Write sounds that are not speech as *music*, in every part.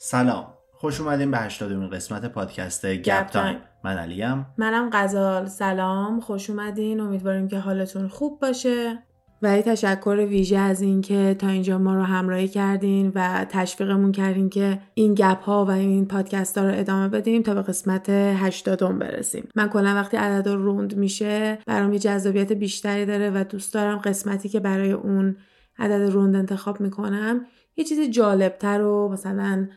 سلام. خوش اومدیم به 80 قسمت پادکست گپ تایم. من علیم. منم غزال. سلام. خوش اومدین. امیدواریم که حالتون خوب باشه. و تشکر ویژه از اینکه تا اینجا ما رو همراهی کردین و تشویقمون کردین که این گپ ها و این پادکست ها رو ادامه بدیم تا به قسمت 80 برسیم. من کلا وقتی عدد روند میشه برام یه جذابیت بیشتری داره و دوست دارم قسمتی که برای اون عدد روند انتخاب می‌کنم یه چیز جالبتر و مثلا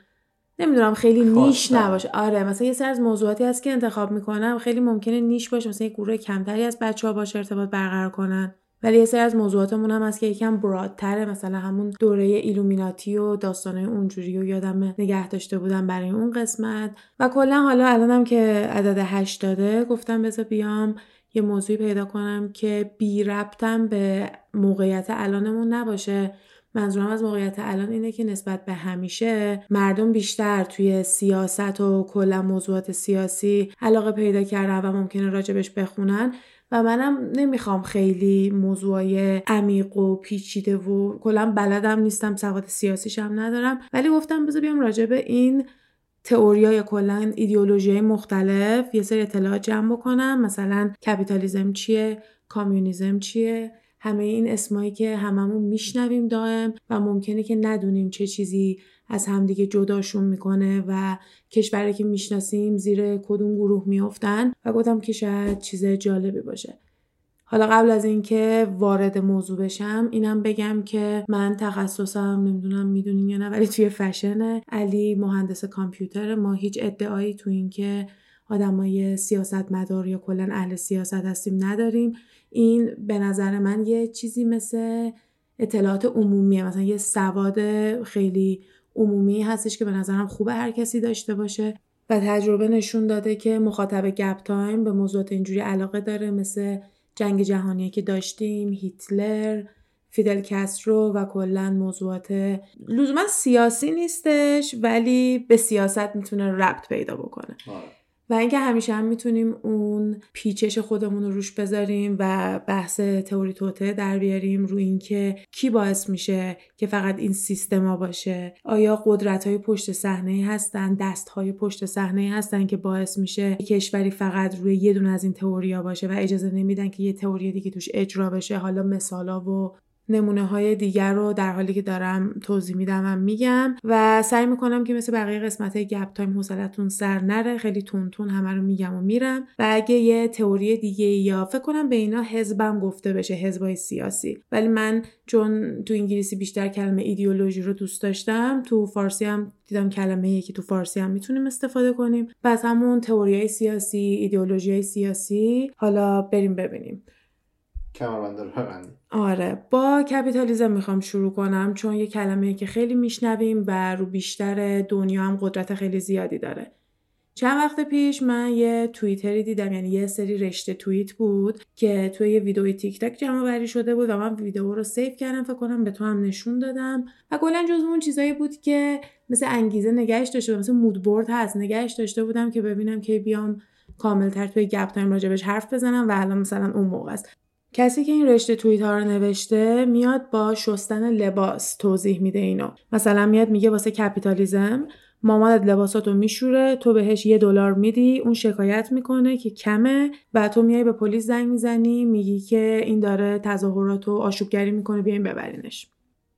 نمی‌دونم خیلی نیش نباشه. آره مثلا یه سر از موضوعاتی هست که انتخاب می‌کنم. خیلی ممکنه نیش باشه. مثلا یه گروه کمتری از بچه ها باشه ارتباط برقرار کنن. ولی یه سری از موضوعاتمون هم هست که یکم برادتره مثلا همون دوره ایلومیناتی و داستانه اونجوری و یادم نگه داشته بودم برای اون قسمت. و کلا حالا الانم که عدد هشت داده گفتم بذار بیام یه موضوعی پیدا کنم که بی ربطم به موقعیت الانمون نباشه. منظورم از موقعیت الان اینه که نسبت به همیشه مردم بیشتر توی سیاست و کلا موضوعات سیاسی علاقه پیدا کردن و ممکنه راجبش بخونن و منم نمی‌خوام خیلی موضوعای عمیق و پیچیده و کلا بلدم نیستم سواد سیاسیشم ندارم. ولی گفتم بذار بیام راجع به این تئوریای کلا ایدئولوژی مختلف یه سری اطلاعات جمع بکنم. مثلا کپیتالیزم چیه؟ کامیونیزم چیه؟ همه این اسمایی که هممون میشنویم دائم و ممکنه که ندونیم چه چیزی از همدیگه جداشون می‌کنه و کشوری که می‌شناسیم زیر کدوم گروه میافتن و گفتم که شاید چیز جالبی باشه. حالا قبل از اینکه وارد موضوع بشم اینم بگم که من تخصصم نمی‌دونم می‌دونین یا نه ولی توی فشنه علی مهندس کامپیوتر ما هیچ ادعایی تو اینکه آدمای سیاست مدار یا کلا اهل سیاست هستیم نداریم. این به نظر من یه چیزی مثل اطلاعات عمومیه مثلا یه سواد خیلی عمومی هستش که به نظرم خوبه هر کسی داشته باشه و تجربه نشون داده که مخاطب گپ تایم به موضوعات اینجوری علاقه داره مثل جنگ جهانی که داشتیم هیتلر فیدل کسترو و کلا موضوعات لزوما سیاسی نیستش ولی به سیاست می‌تونه ربط پیدا بکنه آره. و اینکه همیشه هم می‌تونیم اون پیچش خودمون رو روش بذاریم و بحث تئوری توته در بیاریم رو اینکه کی باعث میشه که فقط این سیستما باشه. آیا قدرت های پشت صحنه هستن؟ دست های پشت صحنه هستن که باعث میشه کشوری فقط روی یه دونه از این تئوریا باشه و اجازه نمیدن که یه تئوری دیگه توش اجرا بشه؟ حالا مثالا و نمونه های دیگر رو در حالی که دارم توضیح میدم و میگم و سعی می‌کنم که مثل بقیه قسمت گپ تایم حوصلتون سر نره. خیلی تون تون همه رو میگم و میرم. و اگه یه تئوری دیگه یا فکر کنم به اینا حزبم گفته بشه حزبای سیاسی. ولی من چون تو انگلیسی بیشتر کلمه ایدئولوژی رو دوست داشتم تو فارسی هم دیدم کلمه که تو فارسی هم می‌تونیم استفاده کنیم. و همون تئوری سیاسی ایدئولوژی سیاسی حالا بریم ببینیم. کمربند رو آره با کپیتالیزم می‌خوام شروع کنم چون یه کلمه که خیلی میشنویم و رو بیشتر دنیا هم قدرت خیلی زیادی داره. چند وقت پیش من یه توییتری دیدم یعنی یه سری رشته توییت بود که توی یه ویدئوی تیک تاک جمع آوری شده بود و من ویدیو رو save کردم فکر کنم به تو هم نشون دادم. و کلا جز اون چیزایی بود که مثل انگیزه نگهش داشته مثل mood board هست نگهش داشته بودم که ببینم که بیام کاملتر توی گپ تایم راجبش حرف بزنم و الان مثلا اون موقع است. کسی که این رشته توییت ها رو نوشته میاد با شستن لباس توضیح میده اینو. مثلا میاد میگه واسه کپیتالیزم مامانت لباساتو میشوره تو بهش یه دلار میدی اون شکایت می‌کنه که کمه و تو میای به پلیس زنگ می‌زنی میگی که این داره تظاهرات و آشوبگری می‌کنه بیاین ببرینش.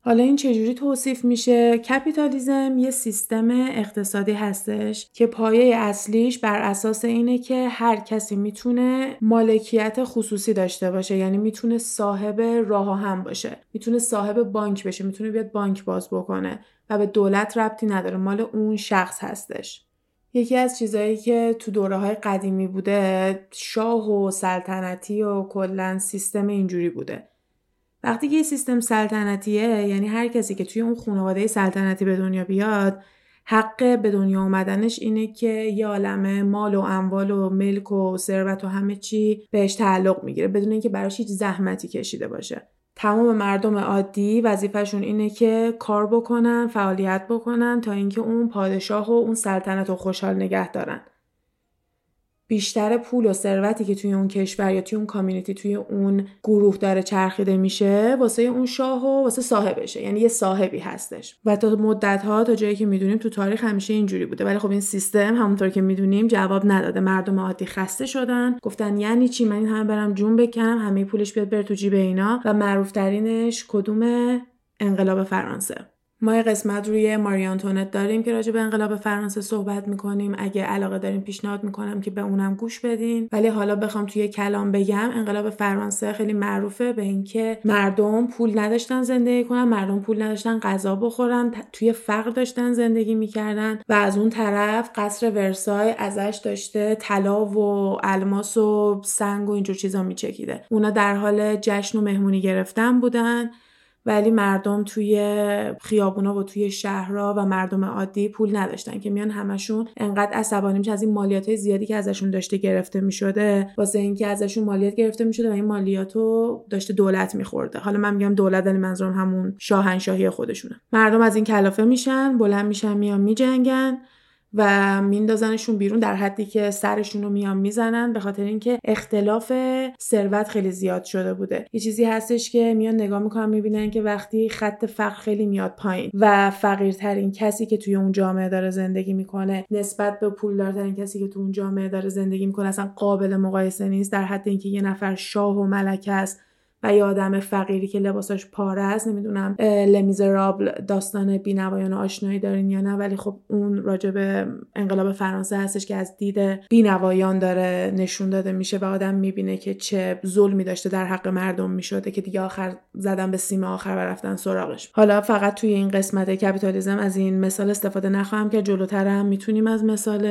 حالا این چجوری توصیف میشه؟ کپیتالیزم یه سیستم اقتصادی هستش که پایه اصلیش بر اساس اینه که هر کسی می‌تونه مالکیت خصوصی داشته باشه یعنی می‌تونه صاحب راه هم باشه. می‌تونه صاحب بانک بشه می‌تونه بیاد بانک باز بکنه و به دولت ربطی نداره مال اون شخص هستش. یکی از چیزهایی که تو دوره های قدیمی بوده شاه و سلطنتی و کلا سیستم اینجوری بوده. وقتی که یه سیستم سلطنتیه یعنی هر کسی که توی اون خانواده سلطنتی به دنیا بیاد حق به دنیا آمدنش اینه که یه عالم مال و اموال و ملک و ثروت و همه چی بهش تعلق می‌گیره بدون اینکه براش هیچ زحمتی کشیده باشه. تمام مردم عادی وظیفهشون اینه که کار بکنن فعالیت بکنن تا اینکه اون پادشاه و اون سلطنت رو خوشحال نگه دارن. بیشتر پول و ثروتی که توی اون کشور یا توی اون کامیونیتی توی اون گروه داره چرخیده میشه واسه اون شاه و واسه صاحبشه. یعنی یه صاحبی هستش. و تا مدت ها تا جایی که می‌دونیم تو تاریخ همیشه اینجوری بوده. ولی خب این سیستم همونطور که می‌دونیم جواب نداده. مردم عادی خسته شدن. گفتن یعنی چی؟ من این همه برم جون بکنم همه پولش بیاد بره تو جیب اینا. و معروف ترینش کدوم؟ انقلاب فرانسه. ما یه قسمت روی ماری آنتونت داریم که راجع به انقلاب فرانسه صحبت می‌کنیم. اگه علاقه داریم پیشنهاد می‌کنم که به اونم گوش بدین. ولی حالا بخوام توی کلام بگم انقلاب فرانسه خیلی معروفه به اینکه مردم پول نداشتن زندگی کنن مردم پول نداشتن غذا بخورن توی فقر داشتن زندگی می‌کردن و از اون طرف قصر ورسای ازش داشته طلا و الماس و سنگ و اینجور چیزا میچکیده. اونا در حال جشن و مهمونی گرفتن بودن. ولی مردم توی خیابونا و توی شهرها و مردم عادی پول نداشتن که میان همشون انقدر عصبانی میشه از این مالیات زیادی که ازشون داشته گرفته می‌شده واسه اینکه ازشون مالیات گرفته می‌شده و این مالیات رو داشته دولت میخورده. حالا من میگم دولت ولی منظورم همون شاهنشاهی خودشونه. مردم از این کلافه میشن بلند میشن میان میجنگن. و میندازنشون بیرون در حدی که سرشون رو میان می‌زنن به خاطر اینکه اختلاف ثروت خیلی زیاد شده بوده. یه چیزی هستش که میان نگاه می‌کنن می‌بینن که وقتی خط فقر خیلی میاد پایین و فقیرترین کسی که توی اون جامعه داره زندگی می‌کنه نسبت به پولدارترین کسی که تو اون جامعه داره زندگی می‌کنه اصلا قابل مقایسه نیست. در حد اینکه یه نفر شاه و ملکه است و یه آدم فقیری که لباساش پاره است نمی‌دونم لمیزرابل داستان بینوایان آشنایی دارین یا نه ولی خب اون راجع به انقلاب فرانسه هستش که از دید بینوایان داره نشون داده میشه و آدم می‌بینه که چه ظلمی داشته در حق مردم می‌شده که دیگه آخر زدن به سیم آخر و رفتن سراغش. حالا فقط توی این قسمت کپیتالیزم از این مثال استفاده نخواهم که جلوتر هم می‌تونیم از مثال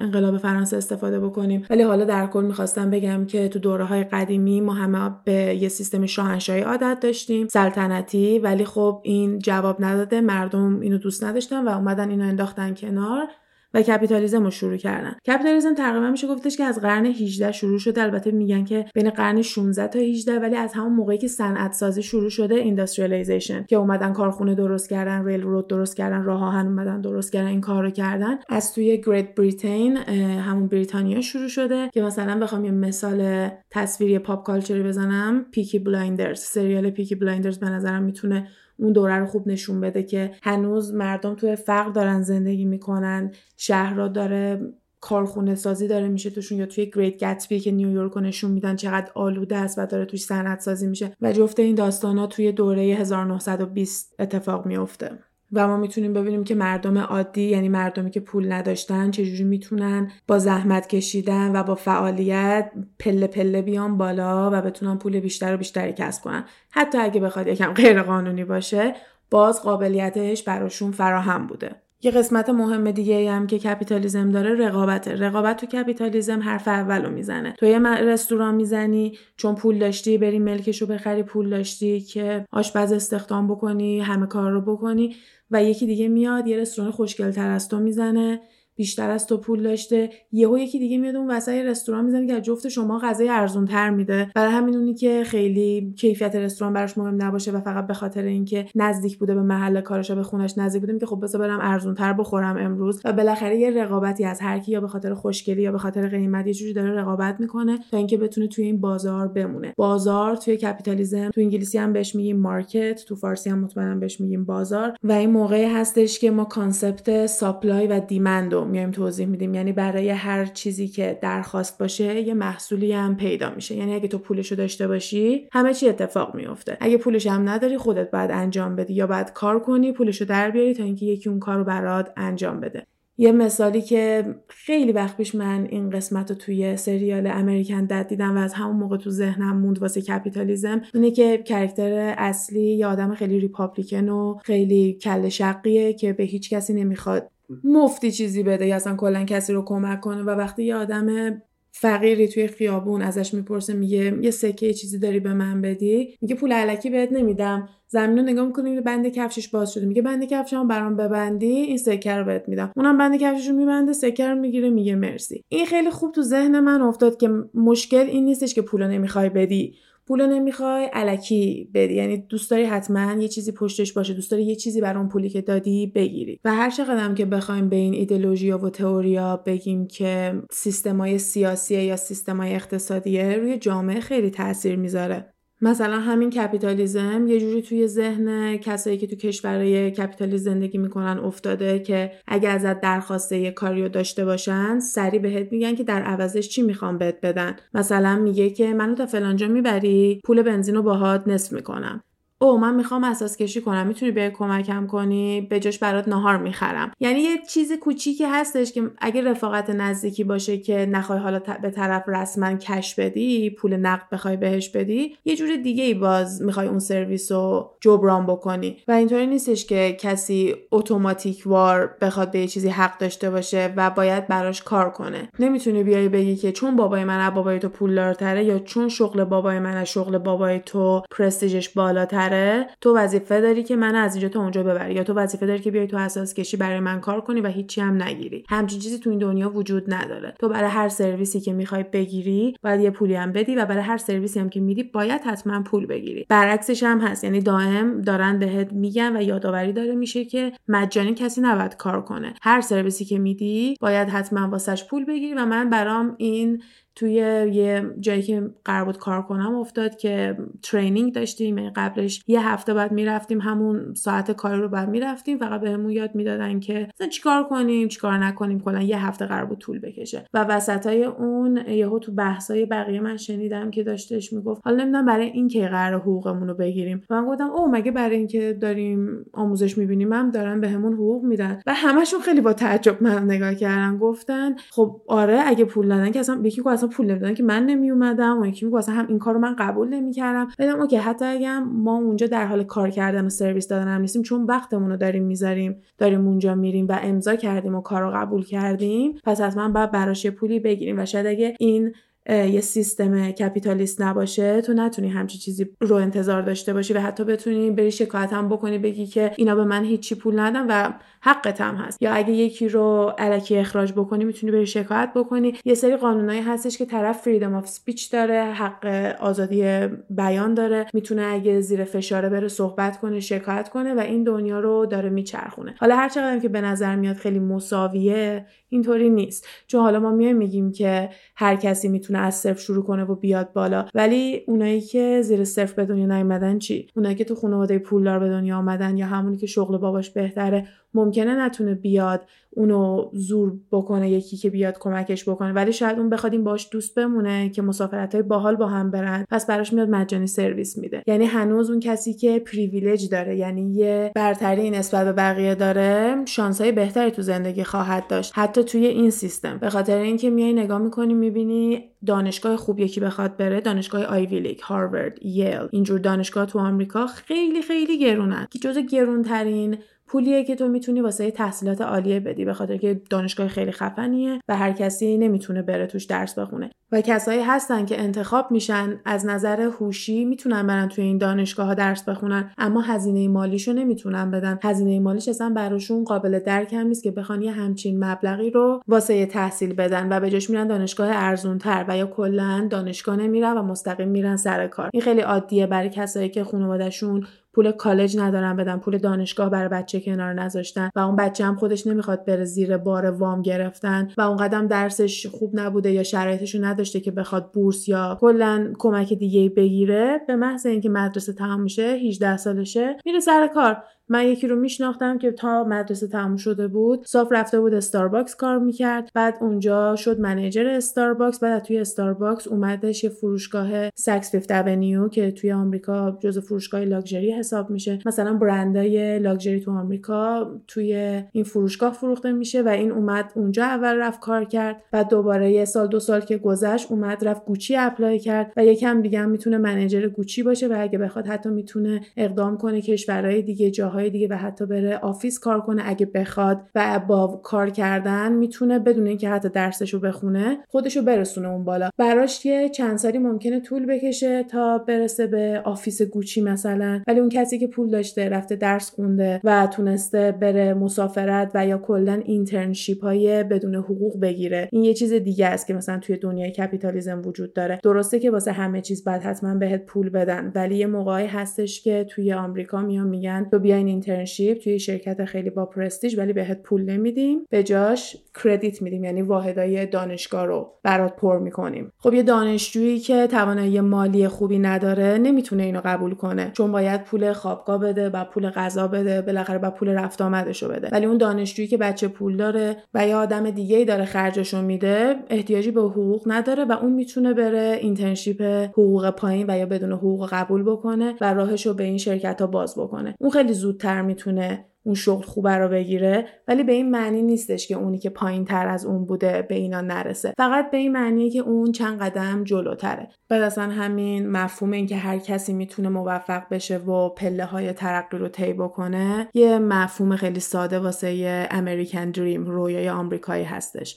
انقلاب فرانسه استفاده بکنیم. ولی حالا در کل می‌خواستم بگم که تو دوره های قدیمی ما همه به یه سیستم شاهنشاهی عادت داشتیم. سلطنتی ولی خب این جواب نداده. مردم اینو دوست نداشتن و اومدن اینو انداختن کنار. و کپیتالیزم رو شروع کردن. کپیتالیزم تقریبا میشه گفتش که از قرن 18 شروع شده. البته میگن که بین قرن 16 تا 18 ولی از همون موقعی که صنعت سازی شروع شده industrialization که اومدن کارخونه درست کردن railroad درست کردن راه آهن اومدن درست کردن این کارو کردن. از توی Great Britain همون بریتانیا شروع شده که مثلا بخوام یه مثال تصویری pop culture ی بزنم. Peaky Blinders سریال Peaky Blinders به نظرم می‌تونه اون دوره رو خوب نشون بده که هنوز مردم توی فقر دارن زندگی می‌کنن شهرها داره کارخونه سازی داره میشه توشون یا توی گریت گتبی که نیویورک رو نشون میدن چقدر آلوده است و داره توش صنعت سازی میشه. و جفت این داستان ها توی دوره 1920 اتفاق میفته و ما می‌تونیم ببینیم که مردم عادی یعنی مردمی که پول نداشتن چجوری می‌تونن با زحمت کشیدن و با فعالیت پله پله بیان بالا و بتونن پول بیشتر و بیشتری کسب کنن. حتی اگه بخواد یکم غیر قانونی باشه باز قابلیتش براشون فراهم بوده. یه قسمت مهم دیگه هم که کپیتالیزم داره رقابته. رقابت تو کپیتالیزم حرف اولو می‌زنه. تو یه رستوران می‌زنی چون پول داشتی بری ملکشو بخری پول داشتی که آشپز استخدام بکنی همه کار رو بکنی. و یکی دیگه میاد یه رستوران خوشگل تر از تو می‌زنه. بیشتر از تو پول داشته. یهو یکی دیگه میاد اون وسط رستوران می‌زنه که جفت شما غذای ارزون تر میده. برای همین اونی که خیلی کیفیت رستوران براش مهم نباشه و فقط به خاطر اینکه نزدیک بوده به محل کارش و به خونش نزدیک بوده که خب بذار برم ارزون تر بخورم امروز. و بالاخره یه رقابتی از هر کی یا به خاطر خوشگلی یا به خاطر قیمت یه جوری داره رقابت می‌کنه تا اینکه بتونه توی این بازار بمونه. بازار توی کپیتالیسم تو انگلیسی هم بهش میگیم market تو فارسی هم مطمئنا بهش میگیم بازار. و این موقعی هستش که ما concept supply و demand میایم توضیح میدیم. یعنی برای هر چیزی که درخواست باشه یه محصولی هم پیدا میشه. یعنی اگه تو پولشو داشته باشی همه چی اتفاق میفته اگه پولش هم نداری خودت باید انجام بدی یا باید کار کنی پولشو در بیاری تا اینکه یکی اون کارو برات انجام بده. یه مثالی که خیلی وقت پیش من این قسمت رو توی سریال American Dad دیدم و از همون موقع تو ذهنم موند واسه کپیتالیزم اینه که character اصلی یه آدم خیلی Republican و خیلی کله شقیه که به هیچ کسی نمی‌خواد مفتی چیزی بده یا اصلا کلا کسی رو کمک کنه و وقتی یه آدم فقیری توی خیابون ازش می‌پرسه میگه یه سکه چیزی داری به من بدی؟ میگه پول الکی بهت نمیدم. زمین رو نگاه می‌کنه بند کفشش باز شده. میگه بند کفشم برام ببندی این سکه رو بهت میدم. اونم بند کفشش رو میبنده سکه رو می‌گیره میگه مرسی. این خیلی خوب تو ذهن من افتاد که مشکل این نیستش که پول نمی‌خوای بدی. پول نمی‌خوای؟ علکی بدی یعنی دوست داری حتما یه چیزی پشتش باشه دوست داری یه چیزی بر اون پولی که دادی بگیری. و هر چقدر که بخوایم به این ایدئولوژیا و تئوریا بگیم که سیستمای سیاسی یا سیستمای اقتصادیه روی جامعه خیلی تاثیر می‌ذاره. مثلا همین کپیتالیزم یه جوری توی ذهن کسایی که تو کشورهای کپیتالیسم زندگی می‌کنن افتاده که اگه ازت درخواسته یه کاریو داشته باشن سری بهت میگن که در عوضش چی می‌خوام بهت بدن. مثلا میگه که منو تا فلانجا می‌بری پول بنزین رو باهات نصف می‌کنم. او من می‌خوام اساس کشی کنم. می‌تونی به کمکم کنی؟ به جاش برات نهار می‌خرم. یعنی یه چیز کوچیکی هستش که اگه رفاقت نزدیکی باشه که نخوای حالا به طرف رسما کش بدی پول نقد بخوای بهش بدی یه جور دیگه ای باز می‌خوای اون سرویس رو جبران بکنی. و اینطوری نیستش که کسی اتوماتیک وار بخواد به یه چیزی حق داشته باشه و باید براش کار کنه. نمی‌تونی بیای بگی که چون بابای من از بابای تو پولدارتره یا چون شغل بابای من شغل بابای تو پرستیژش بالاتره تو وظیفه داری که من از اینجا تا اونجا ببری یا تو وظیفه داری که بیای تو اساس کشی برای من کار کنی و هیچی هم نگیری. همچین چیزی تو این دنیا وجود نداره. تو برای هر سرویسی که می‌خوای بگیری باید یه پولی هم بدی و برای هر سرویسی هم که میدی باید حتما پول بگیری. برعکسش هم هست. یعنی دائم دارن بهت میگن و یادآوری داره میشه که مجانی کسی نباید کار کنه. هر سرویسی که میدی باید حتما واسش پول بگیری و من برام این توی یه جایی که قرار بود کار کنم افتاد که training داشتیم. یعنی قبلش یه هفته بعد می‌رفتیم همون ساعت کاری رو بعد می‌رفتیم. فقط بهمون یاد می‌دادن که مثلا چیکار کنیم چیکار نکنیم کلا یه هفته قرار بود طول بکشه. و وسطای اون یهو تو بحثای بقیه من شنیدم که داشتش می‌گفت حالا نمی‌دونم برای این که قرار حقوقمون رو بگیریم. و من گفتم او مگه برای اینکه داریم آموزش می‌بینیم هم دارن بهمون حقوق میدن. و همشون خیلی با تعجب من نگاه کردن. گفتن خب آره اگه پول ندن که اصلا یکی اصلا پول نمی‌دادن که من نمی اومدم و یکی اصلا هم این کارو من قبول نمی‌کردم. دیدم okay حتی اگه ما اونجا در حال کار کردن و سرویس دادن هم نیستیم چون وقتمون رو داریم می‌ذاریم داریم اونجا میریم و امضا کردیم و کارو قبول کردیم پس حتما باید براش پولی بگیریم و شاید اگه این یه سیستم کپیتالیست نباشه تو نتونی همچی چیزی رو انتظار داشته باشی و حتی بتونی بری شکایت هم بکنی بگی که اینا به من هیچی پول ندن و حقت هم هست. یا اگه یکی رو علکی اخراج بکنی می‌تونی بری شکایت بکنی. یه سری قانونایی هستش که طرف فریدم آف سپیچ داره حق آزادی بیان داره. می‌تونه اگه زیر فشاره بره صحبت کنه شکایت کنه و این دنیا رو داره میچرخونه. حالا هر چقدر که به نظر میاد خیلی مساویه اینطوری نیست. چون حالا ما میایم میگیم که هر کسی می‌تونه از صفر شروع کنه و بیاد بالا. ولی اونایی که زیر صفر به دنیا نیومدن چی؟ اونایی که تو خانواده پولدار به دنیا آمدن یا همونی که شغل باباش بهتره ممکنه نتونه بیاد اونو زور بکنه یکی که بیاد کمکش بکنه. ولی شاید اون بخواد این باش دوست بمونه که مسافرت های باحال با هم برن. پس براش میاد مجانی سرویس میده. یعنی هنوز اون کسی که پریویلج داره یعنی یه برتری نسبت به بقیه داره شانس های بهتری تو زندگی خواهد داشت. حتی توی این سیستم. به خاطر اینکه میای نگاه می‌کنی می‌بینی دانشگاه خوب یکی بخواد بره دانشگاه آیوی لیگ هاروارد یل اینجور دانشگاه تو آمریکا خیلی خیلی گرونن. که جزو گرونترین پولیه که تو می‌تونی واسه تحصیلات عالیه بدی به خاطر که دانشگاه خیلی خفنیه و هر کسی نمی‌تونه بره توش درس بخونه. و کسایی هستن که انتخاب میشن از نظر هوشی می‌تونن برن توی این دانشگاه ها درس بخونن اما هزینه مالیشو نمی‌تونن بدن. هزینه مالیش اصلا براشون قابل درک هم نیست که بخوان یه همچین مبلغی رو واسه تحصیل بدن و به جاش میرن دانشگاه ارزونتر و یا کلا دانشگاه نمیرن و مستقیم میرن سر کار. این خیلی عادیه برای کسایی که خانوادهشون پول کالج ندارن بدن پول دانشگاه برای بچه کنار نذاشتن و اون بچه هم خودش نمی‌خواد بره زیر بار وام گرفتن و اون قدم درسش خوب نبوده یا شرایطش نداشته که بخواد بورس یا کلا کمک دیگه بگیره به محض اینکه مدرسه تمام میشه 18 سالشه میره سر کار. من یکی رو میشناختم که تا مدرسه تموم شده بود صاف رفته بود Starbucks کار می‌کرد. بعد اونجا شد manager Starbucks بعد توی Starbucks اومدش یه فروشگاه Saks Fifth Avenue که توی آمریکا جز فروشگاه لاکچری حساب میشه. مثلا برندای لاکچری تو آمریکا توی این فروشگاه فروخته میشه و این اومد اونجا اول رفت کار کرد. بعد دوباره یه سال دو سال که گذشت اومد رفت Gucci apply کرد و یکم دیگه هم می‌تونه manager Gucci باشه و اگه بخواد حتی می‌تونه اقدام کنه کشورهای دیگه جا جاهای دیگه و حتی بره office کار کنه. اگه بخواد و با کار کردن می‌تونه بدون اینکه حتی درسشو بخونه خودشو برسونه اون بالا. براش یه چند سالی ممکنه طول بکشه تا برسه به office Gucci مثلا. ولی اون کسی که پول داشته رفته درس خونده و تونسته بره مسافرت و یا کلا internship های بدون حقوق بگیره. این یه چیز دیگه است که مثلا توی دنیای کپیتالیزم وجود داره. درسته که واسه همه چیز باید حتما بهت پول بدن ولی یه موقعی هستش که توی آمریکا میان میگن تو بیاین internship توی شرکت خیلی با پرستیژ ولی بهت پول نمیدیم. به جاش کردیت میدیم یعنی واحدای دانشگاه رو برات پر می‌کنیم. خب یه دانشجویی که توانایی مالی خوبی نداره نمی‌تونه اینو قبول کنه چون باید پول خوابگاه بده و پول غذا بده بالاخره با پول رفت آمدشو بده. ولی اون دانشجویی که بچه پول داره و یا آدم دیگه ای داره خرجشو میده احتیاجی به حقوق نداره و اون می‌تونه بره اینترنشیپ حقوق پایین و یا بدون حقوق قبول بکنه و راهشو به این شرکت ها باز بکنه. اون خیلی زودتر می‌تونه اون شغل خوبه رو بگیره ولی به این معنی نیستش که اونی که پایین تر از اون بوده به اینا نرسه. فقط به این معنیه که اون چند قدم جلوتره. بعد اصلا همین مفهوم این که هر کسی می‌تونه موفق بشه و پله های ترقی رو طی بکنه یه مفهوم خیلی ساده واسه امریکن دریم رویای آمریکایی هستش.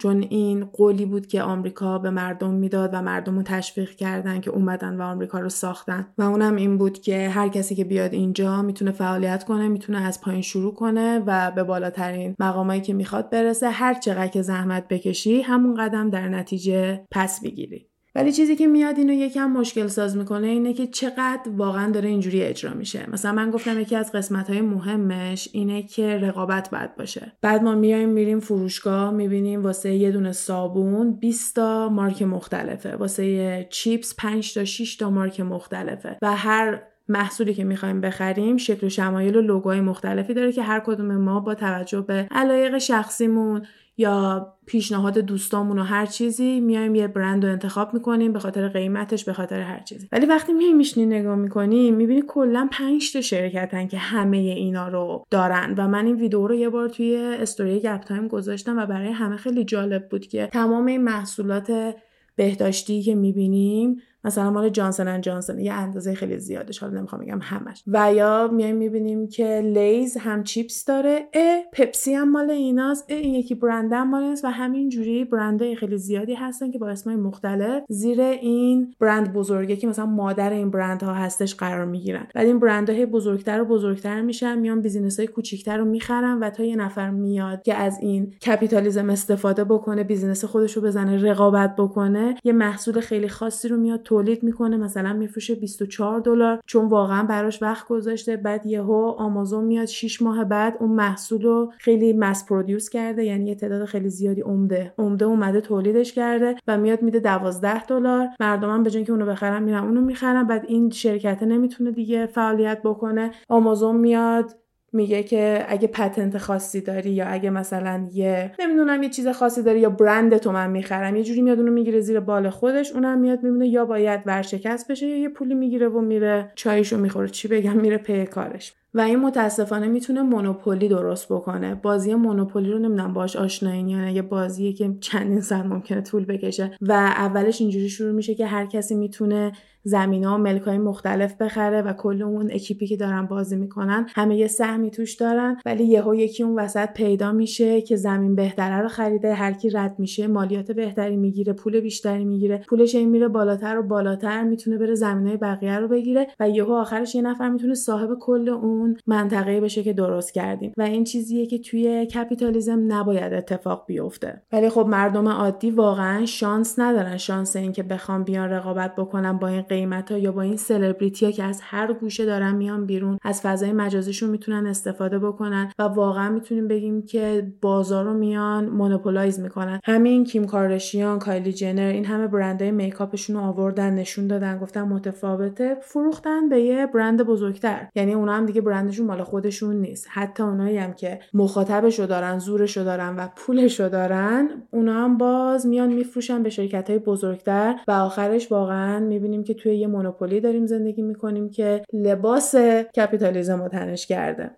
چون این قولی بود که آمریکا به مردم می‌داد و مردم رو تشویق کردن که اومدن و آمریکا رو ساختن. و اونم این بود که هر کسی که بیاد اینجا می‌تونه فعالیت کنه می‌تونه از پایین شروع کنه و به بالاترین مقامایی که می‌خواد برسه. هر چقدر که زحمت بکشی همون قدم در نتیجه پس بگیری ولی چیزی که میاد اینو یکم مشکل ساز می‌کنه اینه که چقدر واقعا داره اینجوری اجرا میشه. مثلا من گفتم یکی از قسمت های مهمش اینه که رقابت باید باشه. بعد ما میایم میریم فروشگاه می‌بینیم واسه یه دونه صابون 20 تا مارک مختلفه. واسه چیپس 5 تا 6 تا مارک مختلفه. و هر محصولی که می‌خوایم بخریم شکل و شمایل و لوگوهای مختلفی داره که هر کدوم ما با توجه به علایق شخصیمون یا پیشنهاد دوستامون و هر چیزی میایم یه برند رو انتخاب می‌کنیم به خاطر قیمتش به خاطر هر چیزی. ولی وقتی میای میشینی نگاه می‌کنیم می‌بینی کلا 5 تا شرکتن که همه اینا رو دارن و من این ویدیو رو یه بار توی استوری گپ تایم گذاشتم و برای همه خیلی جالب بود که تمام این محصولات بهداشتی که می‌بینیم مثلا مال Johnson and Johnson یه اندازه خیلی زیادش حالا نمی‌خوام بگم همش. و یا میایم می‌بینیم که Lay's هم چیپس داره ا Pepsi هم مال ایناست این یکی برند هم مال و همین جوری برندهای خیلی زیادی هستن که با اسمای مختلف زیر این برند بزرگه که مثلا مادر این برندها هستش قرار می‌گیرن. بعد این برندهای بزرگتر و بزرگتر میشن میان business های کوچیکتر رو می‌خرن و تا یه نفر میاد که از این کپیتالیزم استفاده بکنه business خودش رو بزنه رقابت بکنه یه محصول خیلی خاصی رو میاد تولید می‌کنه مثلا میفروشه 24 دلار چون واقعا براش وقت گذاشته. بعد یهو آمازون میاد 6 ماه بعد اون محصول رو خیلی مس پرودیوس کرده یعنی یه تعداد خیلی زیادی عمده عمده اومده تولیدش کرده و میاد میده 12 دلار. مردم به جای که اونو بخرن میرن اونو می‌خرن. بعد این شرکت نمی‌تونه دیگه فعالیت بکنه. آمازون میاد میگه که اگه پتنت خاصی داری یا اگه مثلا یه نمی‌دونم یه چیز خاصی داری یا برند تو من می‌خرم یه جوری میاد اونو می‌گیره زیر بال خودش اونم میاد می‌بینه یا باید ورشکست بشه یا یه پولی می‌گیره و میره چایشو می‌خوره چی بگم میره پی کارش. و این متاسفانه می‌تونه مونوپولی درست بکنه. بازی مونوپولی رو نمی‌دونم باش آشنایین یا یه بازیه که چندین سال ممکنه طول بکشه. و اولش اینجوری شروع میشه که هر کسی می‌تونه زمین ها و ملک های مختلف بخره و کل اون اکیپی که دارن بازی می‌کنن همه یه سهمی توش دارن. ولی یهو یکی اون وسط پیدا میشه که زمین بهتره رو خریده هر کی رد میشه مالیات بهتری می‌گیره پول بیشتری می‌گیره. پولش این میره بالاتر و بالاتر می‌تونه بره های بقیه رو بگیره. و یهو آخرش یه نفر می‌تونه صاحب کل اون منطقه بشه که درست کردیم. و این چیزیه که توی کپیتالیزم نباید اتفاق بیفته. ولی خب مردم عادی واقعا شانس ندارن. شانس اینکه بخوام بیان رقابت بکنن با این قیمت یا با این سلبریتی که از هر گوشه دارن میان بیرون از فضای مجازیشون می‌تونن استفاده بکنن و واقعا می‌تونیم بگیم که بازار رو میان monopolize می‌کنن. همین کیم کارداشیان کایلی جنر این همه برندهای میکاپشون رو آوردن نشون دادن گفتن متفاوته فروختن به یه برند بزرگتر. یعنی اونا هم دیگه برندشون مال خودشون نیست. حتی اونایی هم که مخاطبشو دارن زورشو دارن و پولشو دارن اونا هم باز میان میفروشن به شرکت های بزرگتر و آخرش واقعا می‌بینیم که توی یه مونوپولی داریم زندگی می‌کنیم که لباس کپیتالیزم رو تنش کرده.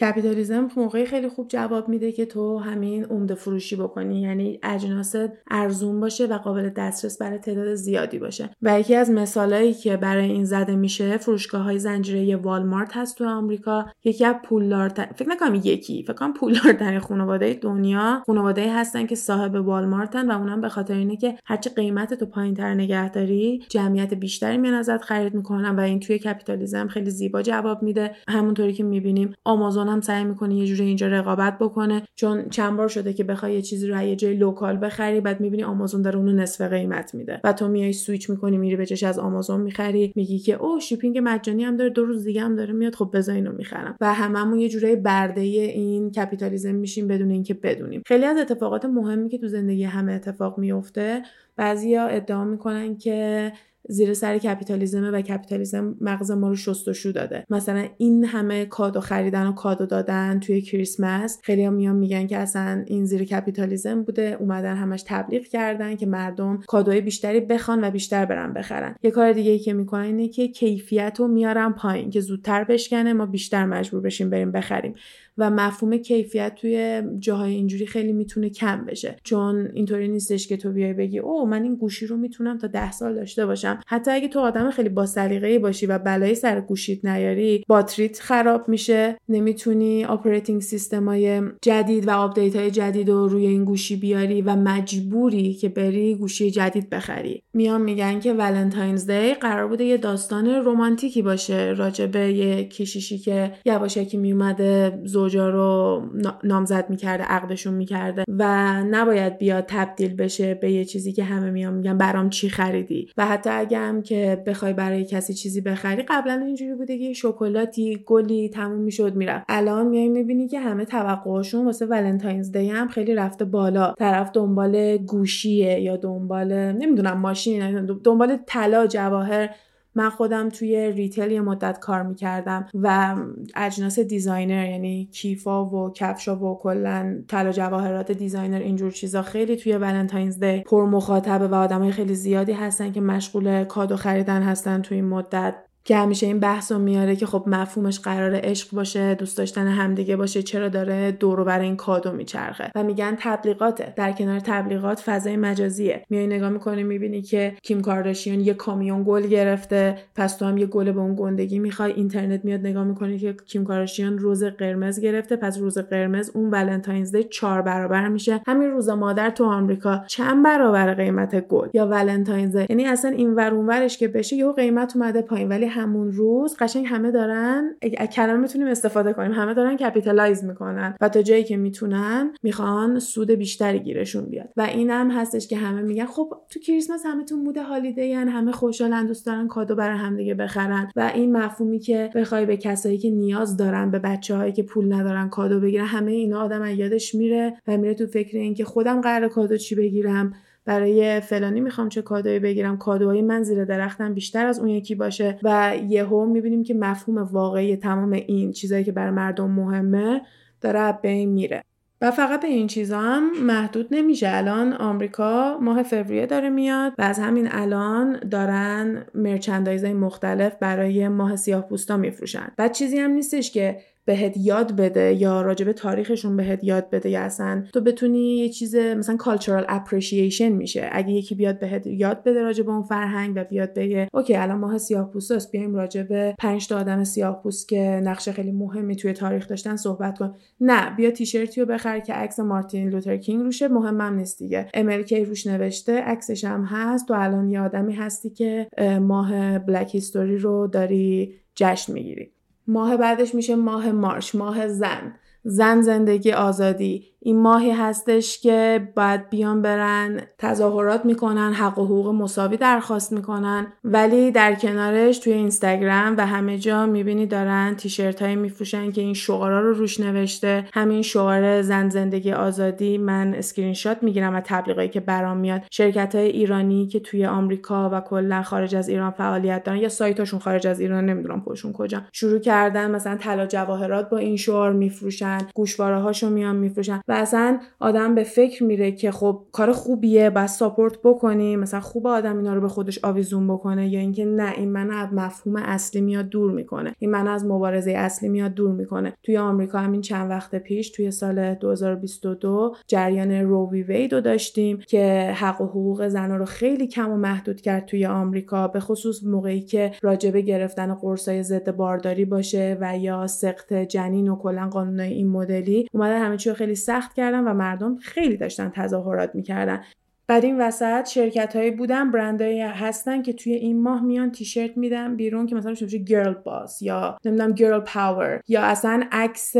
کپیتالیزم موقعی خیلی خوب جواب میده که تو همین عمده فروشی بکنی. یعنی اجناس ارزون باشه و قابل دسترس برای تعداد زیادی باشه. و یکی از مثالهایی که برای این زده میشه فروشگاه های زنجیره والمارت هست تو آمریکا. یکی از پولدارتر فکر نکنم یکی فکر کنم پولدارترین خانواده دنیا خانواده هستن که صاحب والمارتن و اونم به خاطر اینه که هرچی قیمت تو پایینتر نگهداری جمعیت بیشتری میان ازت خرید می‌کنن و این توی کپیتالیزم خیلی زیبا جواب میده. همونطوری که می‌بینیم آمازون هم سعی می‌کنه یه جوری اینجا رقابت بکنه. چون چند بار شده که بخوای یه چیزی رو یه جای local بخری بعد می‌بینی آمازون داره اونو نصف قیمت میده. و تو میای سویچ می‌کنی میری بهش از آمازون می‌خری میگی که اوه shipping مجانی هم داره دو روز دیگه هم داره میاد خب بذار اینو می‌خرم. و هممون یه جورایی برده این کپیتالیزم میشیم بدون اینکه بدونیم. خیلی از اتفاقات مهمی که تو زندگی همه اتفاق میفته بعضیا ادعا می‌کنن که زیر سر کپیتالیزم و کپیتالیزم مغز ما رو شستشو داده. مثلا این همه کادو خریدن و کادو دادن توی کریسمس خیلی هم میان میگن که اصلا این زیر کپیتالیزم بوده. اومدن همش تبلیغ کردن که مردم کادوی بیشتری بخوان و بیشتر برن بخرن. یه کار دیگه ای که می‌کنن اینه که کیفیت رو میارن پایین که زودتر بشکنه ما بیشتر مجبور بشیم بریم بخریم. و مفهوم کیفیت توی جاهای اینجوری خیلی می‌تونه کم بشه. چون اینطوری نیستش که تو بیای بگی او من این گوشی رو می‌تونم تا ده سال داشته باشم. حتی اگه تو آدم خیلی با سلیقه‌ای باشی و بلایی سر گوشیت نیاری باتریت خراب میشه. نمی‌تونی operating system ای جدید و آپدیت های جدید رو روی این گوشی بیاری و مجبوری که بری گوشی جدید بخری. میان میگن که Valentine's Day قرار بوده یه داستان رمانتیکی باشه. راجع به یه کشیشی که یواشکی میومده زوجا رو نامزد می‌کرده عقدشون می‌کرده و نباید بیاد تبدیل بشه به یه چیزی که همه میان میگن برام چی خریدی. و حتی اگه هم که بخوای برای کسی چیزی بخری قبلا اینجوری بوده که شکلاتی گلی تموم می‌شد می‌رفت. الان میای می‌بینی که همه توقعشون واسه Valentine's Day هم خیلی رفته بالا. طرف دنبال گوشیه یا دنبال نمی‌دونم ماشین دنبال طلا جواهر من خودم توی retail یه مدت کار می‌کردم و اجناس designer یعنی کیفا و کفشا و کلا طلا جواهرات designer اینجور چیزا خیلی توی Valentine's Day پر مخاطبه و آدمای خیلی زیادی هستن که مشغول کادو خریدن هستن توی این مدت. که همیشه این بحث رو میاره که خب مفهومش قراره عشق باشه دوست داشتن همدیگه باشه چرا داره دورو برای این کادو میچرخه؟ و میگن تبلیغاته. در کنار تبلیغات فضای مجازیه. میای نگاه می‌کنی می‌بینی که کیم کارداشیان یه کامیون گل گرفته پس تو هم یه گل به اون گندگی می‌خوای. اینترنت میاد نگاه می‌کنی که کیم کارداشیان رز قرمز گرفته پس رز قرمز اون Valentine's Day چهار برابر میشه. همین روز مادر تو آمریکا چند برابر قیمت گل؟ یا Valentine's؟ یعنی اصلا این ور اونورش که بشه یه قیمت اومده پایین. ولی همون روز قشنگ همه دارن کلمه می‌تونیم استفاده کنیم همه دارن capitalize می‌کنن و تا جایی که می‌تونن می‌خوان سود بیشتری گیرشون بیاد. و اینم هستش که همه میگن خب تو کریسمس همه تو mood holiday همه خوشحالن دوست دارن کادو برای همدیگه بخرن. و این مفهومی که بخوای به کسایی که نیاز دارن به بچه هایی که پول ندارن کادو بگیرن همه اینا آدم یادش میره و میره تو فکر اینکه خودم قراره کادو چی بگیرم. برای فلانی می‌خوام چه کادویی بگیرم. کادوهای من زیر درختم بیشتر از اون یکی باشه و یهو می‌بینیم که مفهوم واقعی تمام این چیزایی که برای مردم مهمه داره بین میره. و فقط به این چیزا هم محدود نمیشه. الان آمریکا ماه فوریه داره میاد و از همین الان دارن مرچندایزهای مختلف برای ماه سیاه پوستا میفروشن. بعد چیزی هم نیستش که بهت یاد بده یا راجب تاریخشون بهت یاد بده یا اصلا تو بتونی یه چیز مثلا cultural appreciation میشه. اگه یکی بیاد بهت یاد بده راجب اون فرهنگ و بیاد بگه اوکی الان ماه سیاه است بیایم راجب پنج تا آدم سیاه پوست که نقش خیلی مهمی توی تاریخ داشتن صحبت کن. نه بیا تیشرتی رو بخر که عکس مارتین لوتر کینگ روشه مهمم نیست دیگه. امریکایی روش نوشته عکسش هم هست. تو الان یه آدمی هستی که ماه Black History رو داری جشن می‌گیری. ماه بعدش میشه ماه March ماه زن. زن زندگی آزادی. این ماهی هستش که باید بیان برن تظاهرات می‌کنن حق و حقوق مساوی درخواست می‌کنن. ولی در کنارش توی اینستاگرام و همه جا می‌بینی دارن تیشرت های میفروشن که این شعارا رو روش نوشته. همین شعار زن زندگی آزادی من اسکرین شات می‌گیرم و تبلیغایی که برام میاد. شرکت های ایرانی که توی آمریکا و کلا خارج از ایران فعالیت دارن یا سایتاشون خارج از ایران نمی‌دونم خودشون کجا شروع کردن مثلا طلا جواهرات با این شعار میفروشن گوشواره هاشو میان میفروشن. و اصلا آدم به فکر میره که خب کار خوبیه بس ساپورت بکنی. مثلا خوب آدم اینا رو به خودش آویزون بکنه یا اینکه نه این من از مفهوم اصلی میاد دور می‌کنه. این من از مبارزه اصلی میاد دور می‌کنه. توی آمریکا همین چند وقت پیش توی سال 2022 جریان رووی ویدو داشتیم که حق و حقوق زنها رو خیلی کم و محدود کرد توی آمریکا. به خصوص موقعی که راجبه گرفتن قرصای ضد بارداری باشه و یا سقط جنین و کلا قانونای این مدلی. اومدن همه چی رو خیلی سخت کردن و مردم خیلی داشتن تظاهرات می‌کردن. بعد این وسط شرکت هایی بودن برندهایی هستن که توی این ماه میان تیشرت میدن بیرون که مثلا میشه girl boss یا نمی‌دونم girl power یا اصلا عکس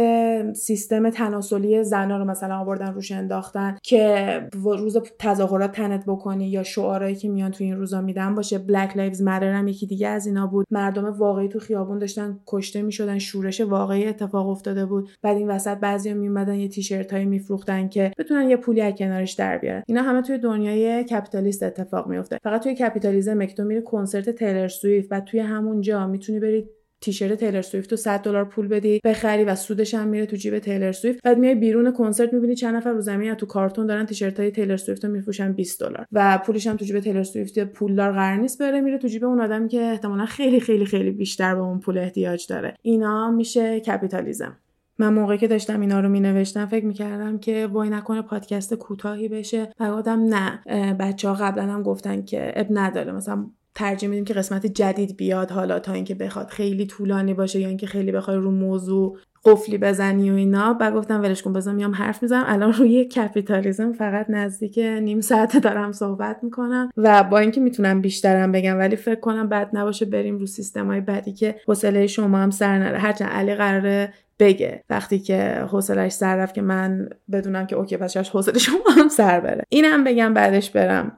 سیستم تناسلی زنا رو مثلا آوردن روش انداختن که روز تظاهرات تنت بکنی یا شعارهایی که میان توی این روزا میدن باشه. Black Lives Matter هم یکی دیگه از اینا بود. مردم واقعی تو خیابون داشتن کشته می‌شدن شورش واقعی اتفاق افتاده بود. بعد این وسط بعضیا میومدن یه تیشرت هایی میفروختن که بتونن یه پولی از کنارش در بیارن. اینا همه توی دنیای capitalist اتفاق میفته فقط توی کپیتالیسم که تو میری کنسرت تیلر سویفت و توی همونجا می‌تونی بری تیشرت تیلر سویفت رو 100 دلار پول بدی بخری و سودش هم میره تو جیب تیلر سویفت. بعد میای بیرون کنسرت می‌بینی چند نفر رو زمین تو کارتون دارن تیشرت های تیلر سویفت رو میفروشن 20 دلار و پولش هم تو جیب تیلر سویفت پولدار قرار نیست بره میره تو جیب اون آدمی که احتمالا خیلی خیلی خیلی بیشتر به اون پول احتیاج داره. اینا میشه کپیتالیزم. من موقعی که داشتم اینا رو مینوشتم فکر می‌کردم که وای نکنه پادکست کوتاهی بشه. و نه بچه ها قبلا هم گفتن که عیب نداره. مثلا ترجیح میدیم که قسمت جدید بیاد حالا تا اینکه بخواد خیلی طولانی باشه یا اینکه خیلی بخوای رو موضوع قفلی بزنی و اینا. بعد گفتم ولش کن بزنم میام حرف می‌زنم. الان روی کپیتالیزم فقط نزدیک نیم ساعت دارم صحبت می‌کنم و با اینکه می‌تونم بیشترم بگم ولی فکر کنم بد نباشه بریم رو سیستم های بعدی که حوصله شما هم سر نره. هرچند علی قراره بگه وقتی که حوصلش سر رفت که من بدونم که okay پس حوصله شما هم سر بره. اینم بگم بعدش برم.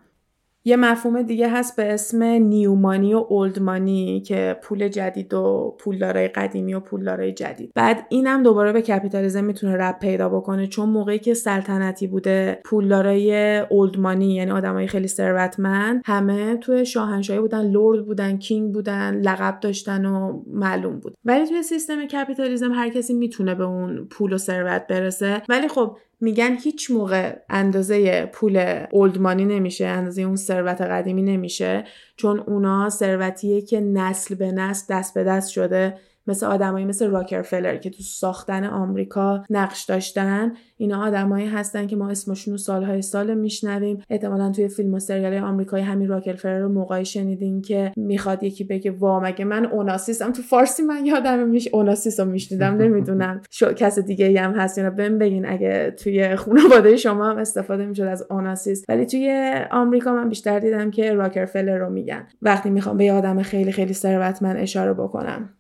یه مفهوم دیگه هست به اسم new money و old money که پول جدید و پولدارای قدیمی و پولدارای جدید. بعد اینم دوباره به کپیتالیزم می‌تونه ربط پیدا بکنه چون موقعی که سلطنتی بوده پولدارای old money یعنی آدمای خیلی ثروتمند همه توی شاهنشاهی بودن lord بودن king بودن لقب داشتن و معلوم بود. ولی توی سیستم کپیتالیزم هر کسی می‌تونه به اون پول و ثروت برسه. ولی خب میگن هیچ موقع اندازه پول old money نمیشه اندازه اون ثروت قدیمی نمیشه چون اونا ثروتیه که نسل به نسل دست به دست شده. مثل آدمایی مثل راکرفلر که تو ساختن آمریکا نقش داشتن. اینا آدمایی هستن که ما اسمشون رو سالهای سال میشنویم. احتمالا توی فیلم و سریال آمریکایی همین راکرفلر رو موقعی شنیدین که می‌خواد یکی بگه وا مگه من اوناسیسم تو فارسی من یادم میش اوناسیس رو میشنیدم نمی‌دونم. *laughs* شو کس دیگه هم هست. یا بهم بگین اگه توی خانواده شما هم استفاده می‌شد از اوناسیس ولی توی آمریکا من بیشتر دیدم که راکرفلر رو میگن. وقتی می‌خوام به یه آدم خیلی خیلی ثروتمند اشاره بکنم.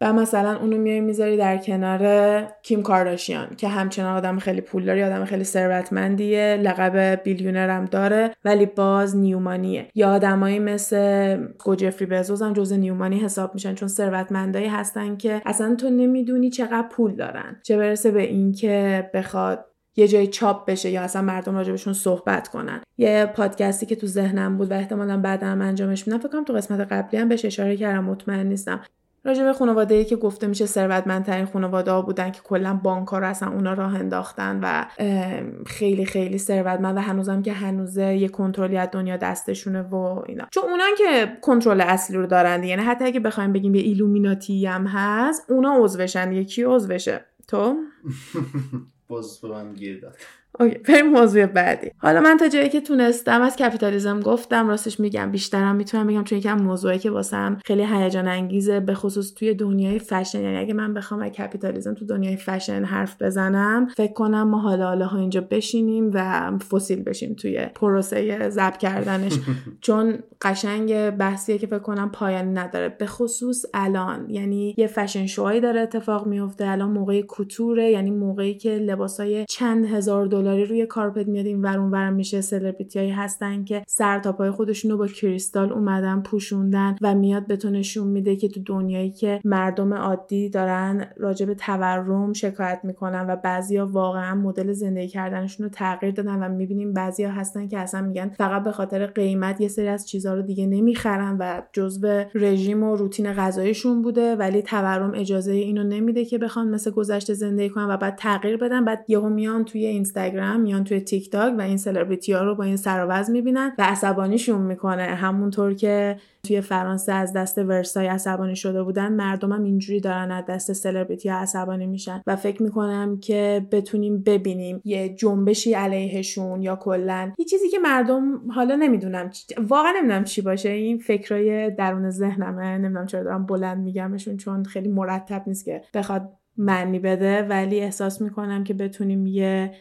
و مثلا اونو میای می‌ذاری در کنار کیم کارداشیان که همچنان آدم خیلی پولداری آدم خیلی ثروتمندیه لقب بیلیونر هم داره ولی باز نیومانیه. یا آدمایی مثل گوجفری بزوز هم جز نیومانی حساب میشن چون ثروتمندایی هستن که اصلا تو نمی‌دونی چقدر پول دارن. چه برسه به اینکه بخواد یه جای چاپ بشه یا اصلا مردم راجبشون صحبت کنن. یه پادکستی که تو ذهنم بود و احتمالا بعدم انجامش میدم فکر کنم تو قسمت قبلی هم بهش اشاره کردم مطمئن نیستم. راجع به خانواده ای که گفته میشه ثروتمندترین خانواده ها بودن که کلا بانک ها رو اصلا اونا راه انداختن و خیلی خیلی ثروتمند و هنوزم که هنوزه یه کنترلی از دنیا دستشونه و اینا. چون اونان که کنترل اصلی رو دارن یعنی حتی اگه بخوایم بگیم یه ایلومیناتی هم هست اونا عضوشن یکی عضوشه. تو؟ *laughs* باز به من گیر داد. okay بریم موضوع بعدی. حالا من تا جایی که تونستم از کپیتالیزم گفتم راستش میگم بیشترم می‌تونم بگم چون یکم موضوعی که واسم خیلی هیجان انگیزه به خصوص توی دنیای فشن یعنی اگه من بخوام از کپیتالیزم تو دنیای فشن حرف بزنم فکر کنم ما حالا حالا ها اینجا بشینیم و فسیل بشیم توی پروسه ضبط کردنش. *laughs* چون قشنگ بحثیه که فکر کنم پایانی نداره. به خصوص الان یعنی یه فشن شوهایی داره اتفاق میفته. الان موقع کوتوره یعنی موقعی که لباسای چند هزار دلار دلاری روی کارپت میاد این ورون ورم میشه. سلبریتی هستن که سر تا پای خودشون رو با کریستال اومدن پوشوندن و میاد به تو نشون میده که تو دنیایی که مردم عادی دارن راجع به تورم شکایت می‌کنن و بعضیا واقعا مدل زندگی کردنشون رو تغییر دادن و می‌بینیم بعضیا هستن که اصلا میگن فقط به خاطر قیمت یه سری از چیزها رو دیگه نمی‌خرن و جزو رژیم و روتین غذاییشون بوده ولی تورم اجازه اینو نمیده که بخوان مثل گذشته زندگی کنن و بعد تغییر بدن. بعد یهو میان توی اینستاگرام میان توی تیک تاک و این سلبریتی ها رو با این سر می‌بینن و عصبانیشون می‌کنه. همونطور که توی فرانسه از دست ورسای عصبانی شده بودن مردمم اینجوری دارن از دست سلبریتی عصبانی میشن و فکر می‌کنم که بتونیم ببینیم یه جنبشی علیهشون یا کلا. یه چیزی که مردم حالا نمی‌دونم واقعا نمی‌دونم چی باشه. این فکرای درون ذهنمه. نمی‌دونم چرا دارم بلند میگمشون چون خیلی مرتب نیست که بخواد معنی بده ولی احساس می‌کنم که بتونیم یه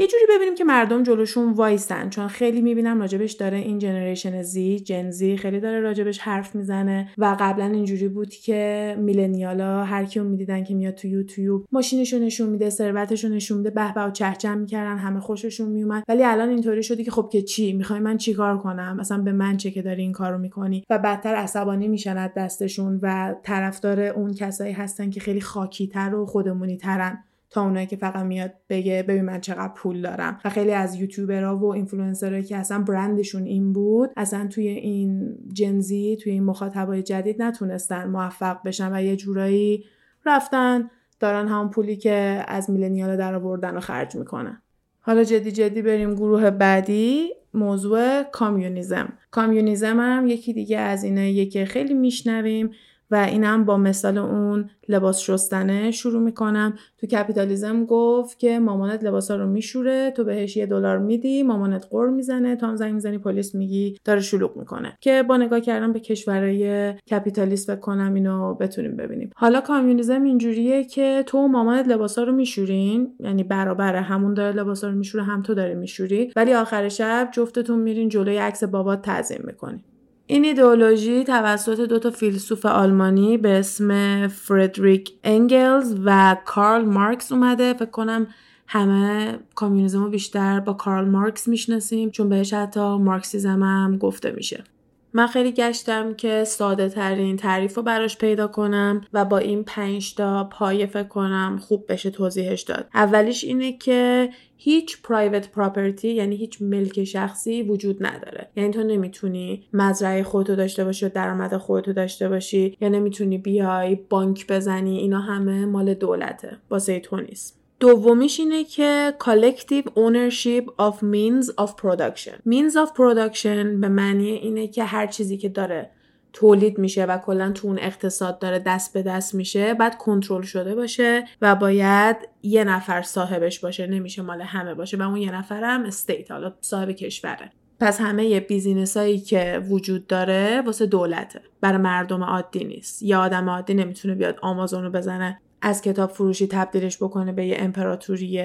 یه جوری ببینیم که مردم جلوشون وایسن چون خیلی می‌بینم راجبش داره این جنریشن زی جنزی خیلی داره راجبش حرف می‌زنه و قبلا اینجوری بود که میلنیالا هر کیو می‌دیدن که میاد تو یوتیوب ماشینشو نشون میده ثروتشو نشون میده به به و چهچم می‌کردن همه خوششون میومد ولی الان اینطوری شده که خب که چی؟ می‌خوای من چیکار کنم؟ مثلا به من چه که داری این کارو می‌کنی؟ و بدتر عصبانی میشن دستشون و طرفدار اون کسایی هستن که خیلی خاکیتر و خودمونی ترن تا اونایی که فقط میاد بگه ببین من چقدر پول دارم. و خیلی از یوتیوبرها و اینفلوئنسرایی که اصلا برندشون این بود اصلا توی این Gen Z توی این مخاطبای جدید نتونستن موفق بشن و یه جورایی رفتن دارن همون پولی که از millennial در آوردن و خرج می‌کنن. حالا جدی جدی بریم گروه بعدی موضوع communism. communism هم یکی دیگه از اینه که خیلی میشنویم. و اینم با مثال اون لباس شستنه شروع می‌کنم. تو کپیتالیزم گفت که مامانت لباسا رو میشوره تو بهش یه دلار میدی مامانت غر می‌زنه هم زنگ می‌زنی پلیس میگی داره شلوغ می‌کنه. که با نگاه کردن به کشورهای capitalist کنم اینو بتونیم ببینیم. حالا کامیونیزم اینجوریه که تو مامانت لباسا رو میشورین یعنی برابر همون داره لباسا رو میشوره هم تو داره میشوری ولی آخر شب جفتتون میرین جلوی عکس بابات تعظیم می‌کنی این ایدئولوژی توسط دو تا فیلسوف آلمانی به اسم فردریک انگلز و کارل مارکس اومده. فکر کنم همه کامیونیزم رو بیشتر با کارل مارکس می‌شناسیم چون بهش حتی Marxism هم گفته میشه. من خیلی گشتم که ساده ترین تعریف رو براش پیدا کنم و با این پنج تا پایه فکر کنم خوب بشه توضیحش داد. اولیش اینه که هیچ private property یعنی هیچ ملک شخصی وجود نداره. یعنی تو نمی‌تونی مزرعه خودتو داشته باشی و درآمد خودتو داشته باشی یا نمی‌تونی بیای بانک بزنی اینا همه مال دولته واسه تو نیست. دومیش اینه که collective ownership of means of production. Means of production به معنی اینه که هر چیزی که داره تولید میشه و کلا تو اون اقتصاد داره دست به دست میشه بعد کنترل شده باشه و باید یه نفر صاحبش باشه نمیشه مال همه باشه و اون یه نفر هم state حالا صاحب کشوره. پس همه business هایی که وجود داره واسه دولته. برای مردم عادی نیست. یه آدم عادی نمی‌تونه بیاد آمازون رو بزنه. از کتاب فروشی تبدیلش بکنه به یه امپراتوری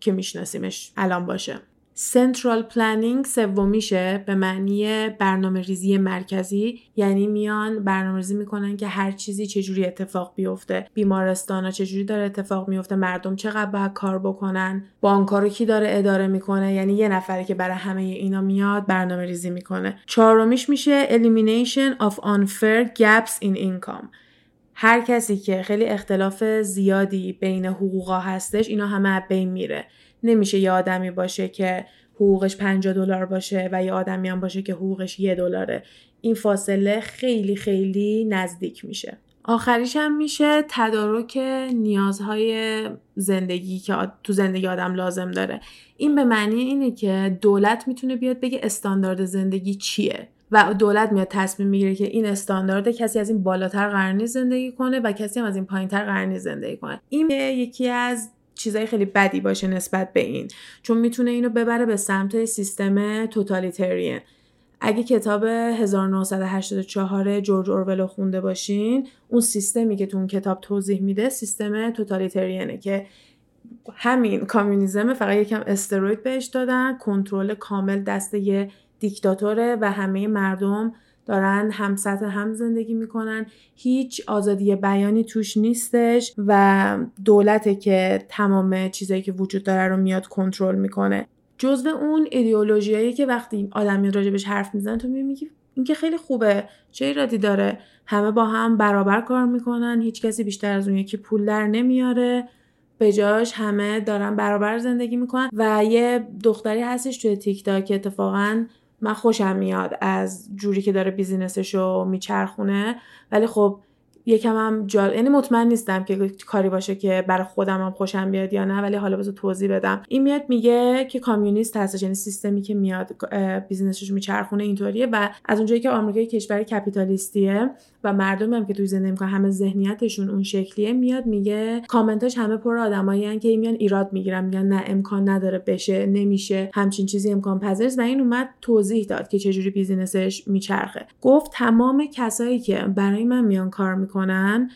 که میشناسیمش الان باشه. سنترال پلانینگ سومیشه به معنی برنامه ریزی مرکزی یعنی میان برنامه ریزی می‌کنن که هر چیزی چجوری اتفاق بیفته بیمارستان ها چجوری داره اتفاق میفته مردم چقدر باید کار بکنن بانک رو کی داره اداره می‌کنه یعنی یه نفری که برای همه اینا میاد برنامه ریزی می‌کنه. چهارمیش میشه elimination of unfair gaps in income. هر کسی که خیلی اختلاف زیادی بین حقوقا هستش اینا همه بین میره. نمیشه یه آدمی باشه که حقوقش 50 دلار باشه و یه آدمی هم باشه که حقوقش یه دلاره. این فاصله خیلی خیلی نزدیک میشه. آخریش هم میشه تدارک نیازهای زندگی که تو زندگی آدم لازم داره. این به معنی اینه که دولت می‌تونه بیاد بگه استاندارد زندگی چیه؟ و دولت میاد تصمیم می‌گیره که این استاندارد کسی از این بالاتر قرنی زندگی کنه و کسی هم از این پایینتر قرنی زندگی کنه. این یکی از چیزای خیلی بدی باشه نسبت به این چون می‌تونه اینو ببره به سمت سیستم توتالیترین اگه کتاب 1984 جورج اورول خونده باشین اون سیستمی که تو اون کتاب توضیح میده سیستم توتالیترینه که همین کامیونیزم فقط یکم استروید بهش دادن کنترل کامل دست یه دیکتاتوره و همه مردم دارن هم سطح هم زندگی می‌کنن. هیچ آزادی بیانی توش نیستش و دولته که تمام چیزایی که وجود داره رو میاد کنترل می‌کنه. جزو اون ایدئولوژیایی که وقتی آدم میاد راجبش حرف می‌زنه تو میگی این که خیلی خوبه. چه ایرادی داره؟ همه با هم برابر کار می‌کنن. هیچ کسی بیشتر از اون یکی پول در نمیاره. به جاش همه دارن برابر زندگی می‌کنن و یه دختری هستش توی تیک تاک اتفاقا من خوشم میاد از جوری که داره بیزینسش رو میچرخونه. ولی خب یکم هم جال یعنی مطمئن نیستم که کاری باشه که برای خودم هم خوشم بیاد یا نه ولی حالا بذار توضیح بدم. این میاد میگه که communist هستش یعنی سیستمی که میاد business ش میچرخونه اینطوریه و از اونجایی که آمریکا کشور capitalist یه و مردمی هم که توی زندگی می‌کنن همه ذهنیتشون اون شکلیه میاد میگه کامنتاش همه پر آدمایی که میان ایراد می‌گیرن میگن نه امکان نداره بشه نمیشه همچین چیزی امکان پذیر و این اومد توضیح داد که چجوری business ش میچرخه. گفت تمام کسایی که برای من میان کار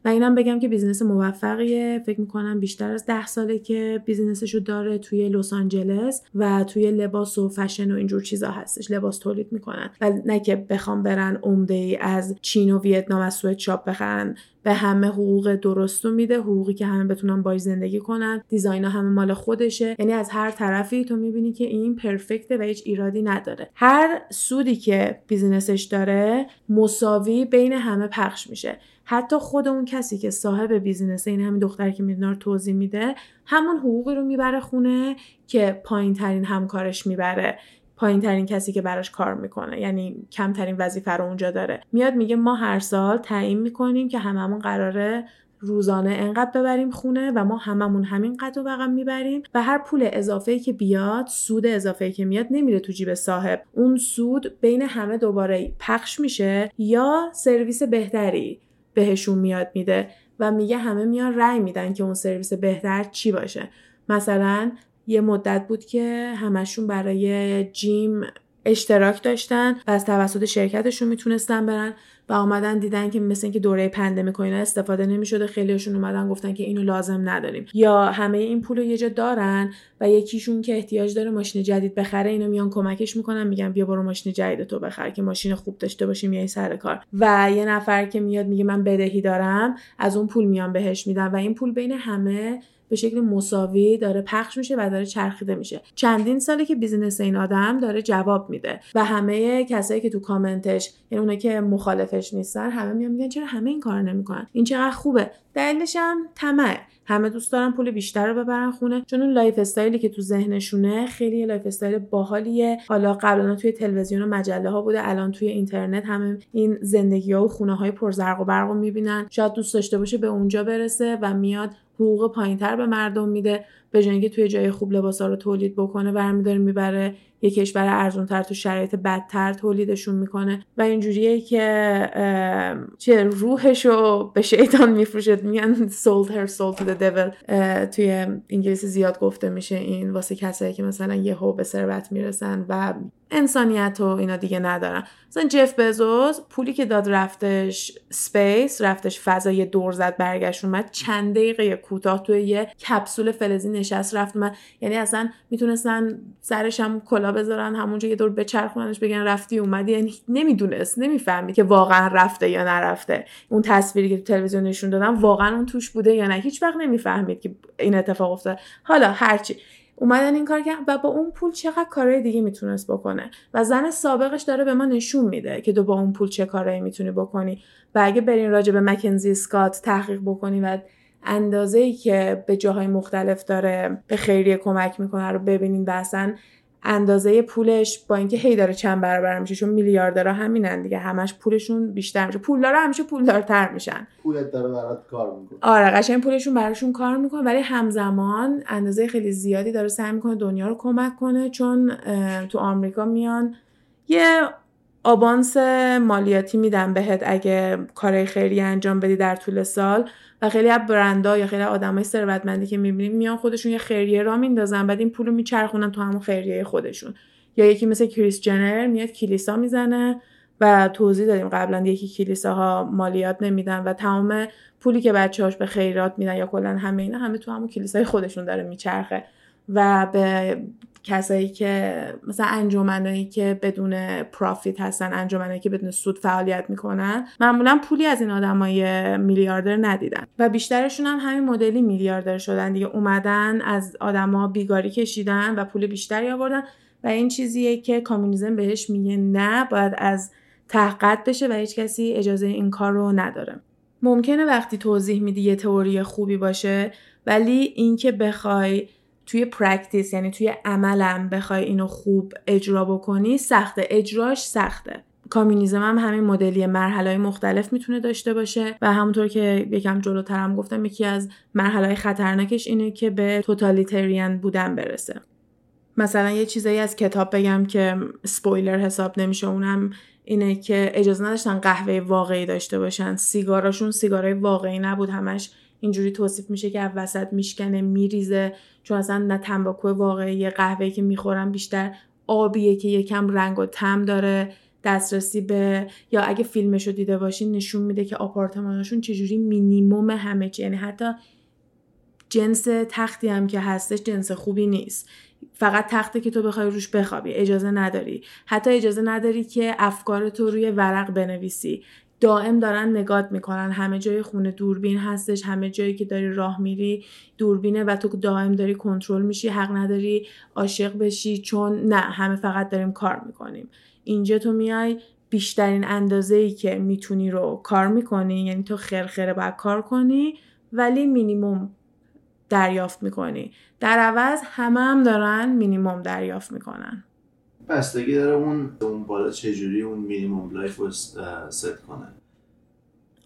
و اینم بگم که business موفقیه. فکر می‌کنم بیشتر از ده ساله که business شو داره توی لس آنجلس و توی لباس و فشن و اینجور چیزا هستش لباس تولید می‌کنن. و نه که بخوام برن عمده ای از چین و ویتنام از sweatshop بخرن. به همه حقوق درستو میده حقوقی که همه بتونن باش زندگی کنن. design ا همه مال خودشه. یعنی از هر طرفی تو می‌بینی که این perfect ه و هیچ ایرادی نداره. هر سودی که business ش داره مساوی بین همه پخش میشه. حتی خود اون کسی که صاحب بیزینسه این همین دختر که میدنا رو توضیح میده همون حقوقی رو می‌بره خونه که پایین ترین همکارش می‌بره. پایین ترین کسی که براش کار می‌کنه. یعنی کمترین وظیفه رو اونجا داره. میاد میگه ما هر سال تعیین می‌کنیم که هممون قراره روزانه انقدر ببریم خونه و ما هممون همین قدر و رقم می‌بریم و هر پول اضافه که بیاد سود اضافه که میاد نمیره تو جیب صاحب. اون سود بین همه دوباره پخش میشه یا سرویس بهتری. بهشون میاد میده و میگه همه میان رأی میدن که اون سرویس بهتر چی باشه. مثلا یه مدت بود که همشون برای gym اشتراک داشتن و از توسط شرکتشون می‌تونستن برن. و آمدن دیدن که مثل اینکه دوره pandemic اینا استفاده نمی‌شده خیلیشون اومدن گفتن که اینو لازم نداریم. یا همه این پول یه جا دارن و یکیشون که احتیاج داره ماشین جدید بخره اینو میان کمکش می‌کنن میگن بیا برو ماشین جدید تو بخر که ماشین خوب داشته باشیم میای سر کار. و یه نفر که میاد میگه من بدهی دارم از اون پول میان بهش میدن. و این پول بین همه به شکل مساوی داره پخش میشه و داره چرخیده میشه. چندین ساله که business این آدم داره جواب میده و همه کسایی که تو کامنتش یعنی اونایی که مخالفش نیستن همه میان میگن چرا همه این کار نمی‌کنن؟ این چقدر خوبه. دلیلش هم طمع. همه دوست دارن پول بیشتر رو ببرن خونه چون اون lifestyle ی که تو ذهنشونه خیلی lifestyle باحالیه. حالا قبلا توی تلویزیون و مجله ها بوده الان توی اینترنت همه این زندگی ها و خونه های پرزرق و برق رو می‌بینن. شاید دوست داشته باشه به اونجا برسه و میاد حقوق پایینتر به مردم میده به جای توی جای خوب لباسا رو تولید بکنه برمیداره می‌بره یه کشور ارزونتر تو شرایط بدتر تولیدشون می‌کنه و اینجوریه که چه روحش رو به شیطان میفروشه میگن sold her soul to the devil. توی انگلیسی زیاد گفته میشه این واسه کسایی که مثلا یهو به ثروت می‌رسن و انسانیت و اینا دیگه ندارن. مثلا جف بزوس پولی که داد رفتش space رفتش فضای دور زد برگشت اومد چند دقیقه کوتاه توی یه کپسول فلزی نشست رفت من یعنی اصلا می‌تونستن سرش هم کلا بذارن همونجا یه دور بچرخوننش بگن رفتی اومدی. یعنی نمی‌دونست نمی‌فهمید که واقعا رفته یا نرفته. اون تصویری که تو تلویزیون نشون دادن واقعا اون توش بوده یا نه. هیچ وقت نمی‌فهمید که این اتفاق افتاد حالا هرچی. اومدن این کار کرد و با اون پول چقدر کارهای دیگه می‌تونست بکنه. و زن سابقش داره به ما نشون میده که تو با اون پول چه کارهایی می‌تونی بکنی. و اگه برین راجع به مکنزی سکات تحقیق بکنی و اندازه ای که به جاهای مختلف داره به خیریه کمک می‌کنه رو ببینین و اصلا اندازه پولش با اینکه هی داره چند برابر میشه چون میلیاردرها همینن دیگه همش پولشون بیشتر میشه. پولدارا همیشه پولدارتر میشن. پولت داره برات کار می‌کنه. آره قشنگ پولشون براشون کار می‌کنه ولی همزمان اندازه خیلی زیادی داره سعی می‌کنه دنیا رو کمک کنه چون تو آمریکا میان یه آبانس مالیاتی میدن بهت اگه کارهای خیلی انجام بدی در طول سال. و خیلی از برندا یا خیلی آدمای ثروتمندی که می‌بینیم میان خودشون یه خیریه را میندازن بعد این پولو میچرخونن تو همون خیریه خودشون. یا یکی مثل کریس جنر میاد کلیسا می‌زنه و توضیح دادیم قبلا یکی کلیساها مالیات نمیدن و تمام پولی که بچه‌هاش به خیرات میدن یا کلا همه اینا همه تو همون کلیسای خودشون داره میچرخه. و به کسایی که مثلا انجمنایی که بدون پرافیت هستن انجمنایی که بدون سود فعالیت می‌کنن معمولا پولی از این آدمای میلیاردر ندیدن. و بیشترشون هم همین مدلی میلیاردر شدن دیگه. اومدن از آدما بیگاری کشیدن و پول بیشتری آوردن. و این چیزیه که کامونیسم بهش میگه نه باید از تحقیق بشه و هیچ کسی اجازه این کار رو نداره. ممکنه وقتی توضیح میدی یه تئوری خوبی باشه ولی اینکه بخوای توی practice یعنی توی عملم بخوای اینو خوب اجرا بکنی سخته. اجراش سخته. کامیونیزم هم همین مدلی مرحله مختلف می‌تونه داشته باشه و همونطور که یکم جلوتر هم گفتم یکی از مرحله خطرناکش اینه که به totalitarian بودن برسه. مثلا یه چیزایی از کتاب بگم که سپویلر حساب نمیشه اونم اینه که اجازه نداشتن قهوه واقعی داشته باشن. سیگاراشون سیگارای واقعی نبود همش اینجوری توصیف میشه که وسط میشکنه میریزه. چون اصلا نه تنباکو واقعی قهوه‌ای که می‌خورم بیشتر آبیه که یکم رنگ و تم داره دسترسی به یا اگه فیلمشو دیده باشین نشون میده که آپارتمانشون چجوری مینیموم همه چی. یعنی حتی جنس تختی هم که هستش جنس خوبی نیست. فقط تخته که تو بخوای روش بخوابی اجازه نداری. حتی اجازه نداری که افکار تو روی ورق بنویسی. دائم دارن نگات می‌کنن. همه جای خونه دوربین هستش همه جایی که داری راه میری دوربینه و تو دائم داری کنترل میشی حق نداری عاشق بشی چون نه همه فقط داریم کار می‌کنیم. اینجا تو میای بیشترین اندازه ای که می‌تونی رو کار می‌کنی یعنی تو خرخره باید کار کنی ولی مینیموم دریافت می‌کنی. در عوض همه هم دارن مینیموم دریافت می‌کنن. بستگی داره اون اون بالا چجوری اون minimum life رو ست کنه.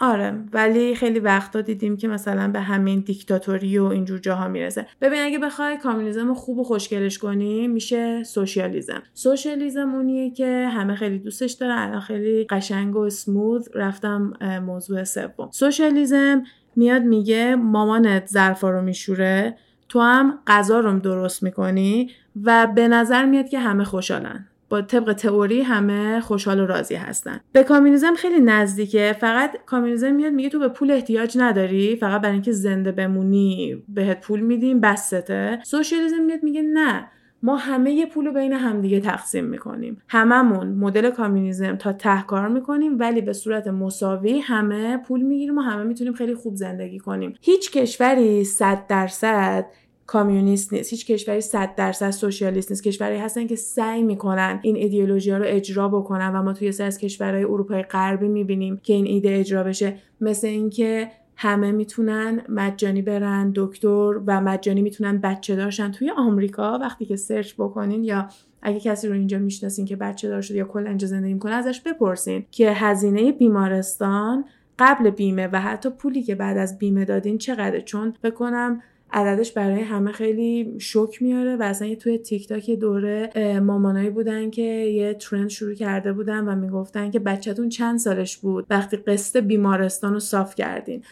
آره ولی خیلی وقتا دیدیم که مثلا به همین دیکتاتوری و اینجور جاها می‌رسه. ببین اگه بخوای کامیونیزم خوب و خوشگلش کنی میشه socialism. socialism اونیه که همه خیلی دوستش دارن. الان خیلی قشنگ و سموث رفتم موضوع سوم. socialism میاد میگه مامانت ظرفا رو میشوره. تو هم غذا رو درست می‌کنی و به نظر میاد که همه خوشحالن. با طبق تئوری همه خوشحال و راضی هستن. به کامیونیزم خیلی نزدیکه. فقط کامیونیزم میاد میگه تو به پول احتیاج نداری. فقط برای اینکه زنده بمونی بهت پول میدیم بسته socialism میاد میگه نه. ما همه پول رو بین همدیگه تقسیم می‌کنیم. هممون مدل کامیونیزم تا ته کار می‌کنیم ولی به صورت مساوی همه پول می‌گیریم و همه می‌تونیم خیلی خوب زندگی کنیم. هیچ کشوری صد درصد کامیونیست نیست. هیچ کشوری 100 درصد سوسیالیست نیست. کشوری هستن که سعی می‌کنن این ایدئولوژی ها رو اجرا بکنن و ما توی سر از کشورهای اروپای غربی می‌بینیم که این ایده اجرا بشه. مثل اینکه همه می‌تونن مجانی برن دکتر و مجانی می‌تونن بچه دارشن. توی آمریکا وقتی که سرچ بکنین یا اگه کسی رو اینجا می‌شناسین که بچه دار شده یا کل اینجا زندگی می‌کنه ازش بپرسین که هزینه بیمارستان قبل بیمه و حتی پولی که بعد از بیمه دادین چقدره. چون بکنم عددش برای همه خیلی شوک میاره و اصلا توی تیک تاک دوره مامانایی بودن که یه ترند شروع کرده بودن و می‌گفتن که بچهتون چند سالش بود وقتی قسط بیمارستان رو صاف کردین.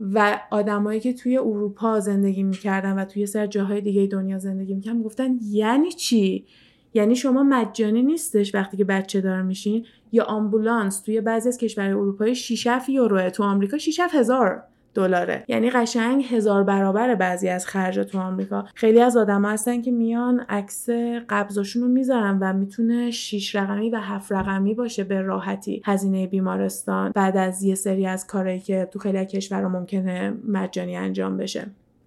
و آدمایی که توی اروپا زندگی می‌کردن و توی سر جاهای دیگه دنیا زندگی می‌کردن گفتن یعنی چی؟ یعنی شما مجانی نیستش وقتی که بچه دار میشین؟ یا آمبولانس توی بعضی از کشورهای اروپایی 6 یوروه تو آمریکا 6 هزار. دلاره. یعنی قشنگ هزار برابر بعضی از خرجات تو آمریکا. خیلی از آدما هستن که میان عکس قبضاشون رو می‌ذارن و می‌تونه 6 رقمی و 7 رقمی باشه به راحتی هزینه بیمارستان بعد از یه سری از کارهایی که تو خیلی از کشورها ممکنه مجانی انجام بشه.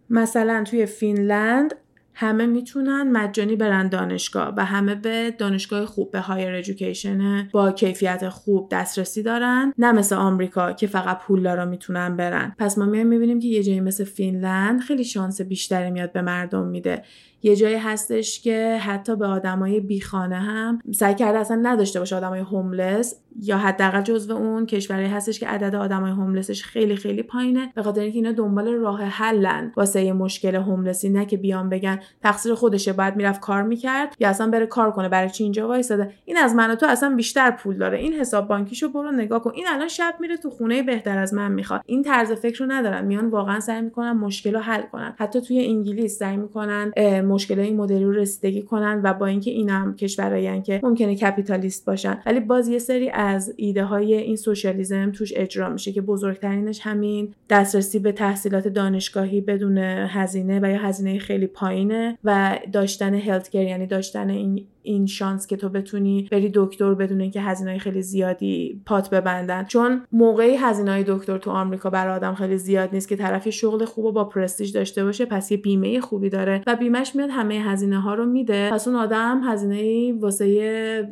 مثلا توی Finland همه می‌تونن مجانی برن دانشگاه و همه به دانشگاه خوب به higher education با کیفیت خوب دسترسی دارن. نه مثل آمریکا که فقط پولدارا می‌تونن برن. پس ما میایم می‌بینیم که یه جایی مثل Finland خیلی شانس بیشتری میاد به مردم میده. یه جایی هستش که حتی به آدمای بیخانه هم سعی کرده اصلا نداشته باشه آدمای هوملس یا حداقل جزو اون کشوری هستش که عدد آدمای هوملسش خیلی خیلی پایینه. به خاطر اینکه اینا دنبال راه حلن. واسه یه مشکل هوملسی نه که بیان بگن تقصیر خودشه باید می‌رفت کار می‌کرد یا اصلا بره کار کنه. برای چی اینجا وایساده؟ این از من و تو اصلا بیشتر پول داره. این حساب بانکیشو برو نگاه کن. این الان شب میره تو خونه بهتر از من می‌خواد. این طرز فکر رو ندارن. میان واقعا سعی می‌کنن مشکل رو حل کنن. حتی توی انگلیس سعی می‌کنن مشکل این مدلی رو رسیدگی کنن و با اینکه اینم کشورایی که ممکنه کپیتالیست باشن. ولی باز یه سری از ایده های این سوشالیزم توش اجرا میشه که بزرگترینش همین دسترسی به تحصیلات دانشگاهی بدون هزینه و یا هزینه خیلی پایینه و داشتن هلت یعنی داشتن این این شانس که تو بتونی بری دکتر بدون اینکه هزینه خیلی زیادی پات ببندن. چون موقعی هزینه دکتر تو آمریکا برای آدم خیلی زیاد نیست که طرف شغل خوب و با پرستیژ داشته باشه پس یه بیمه خوبی داره و بیمهش میاد همه هزینه ها رو میده. پس اون آدم هزینه واسه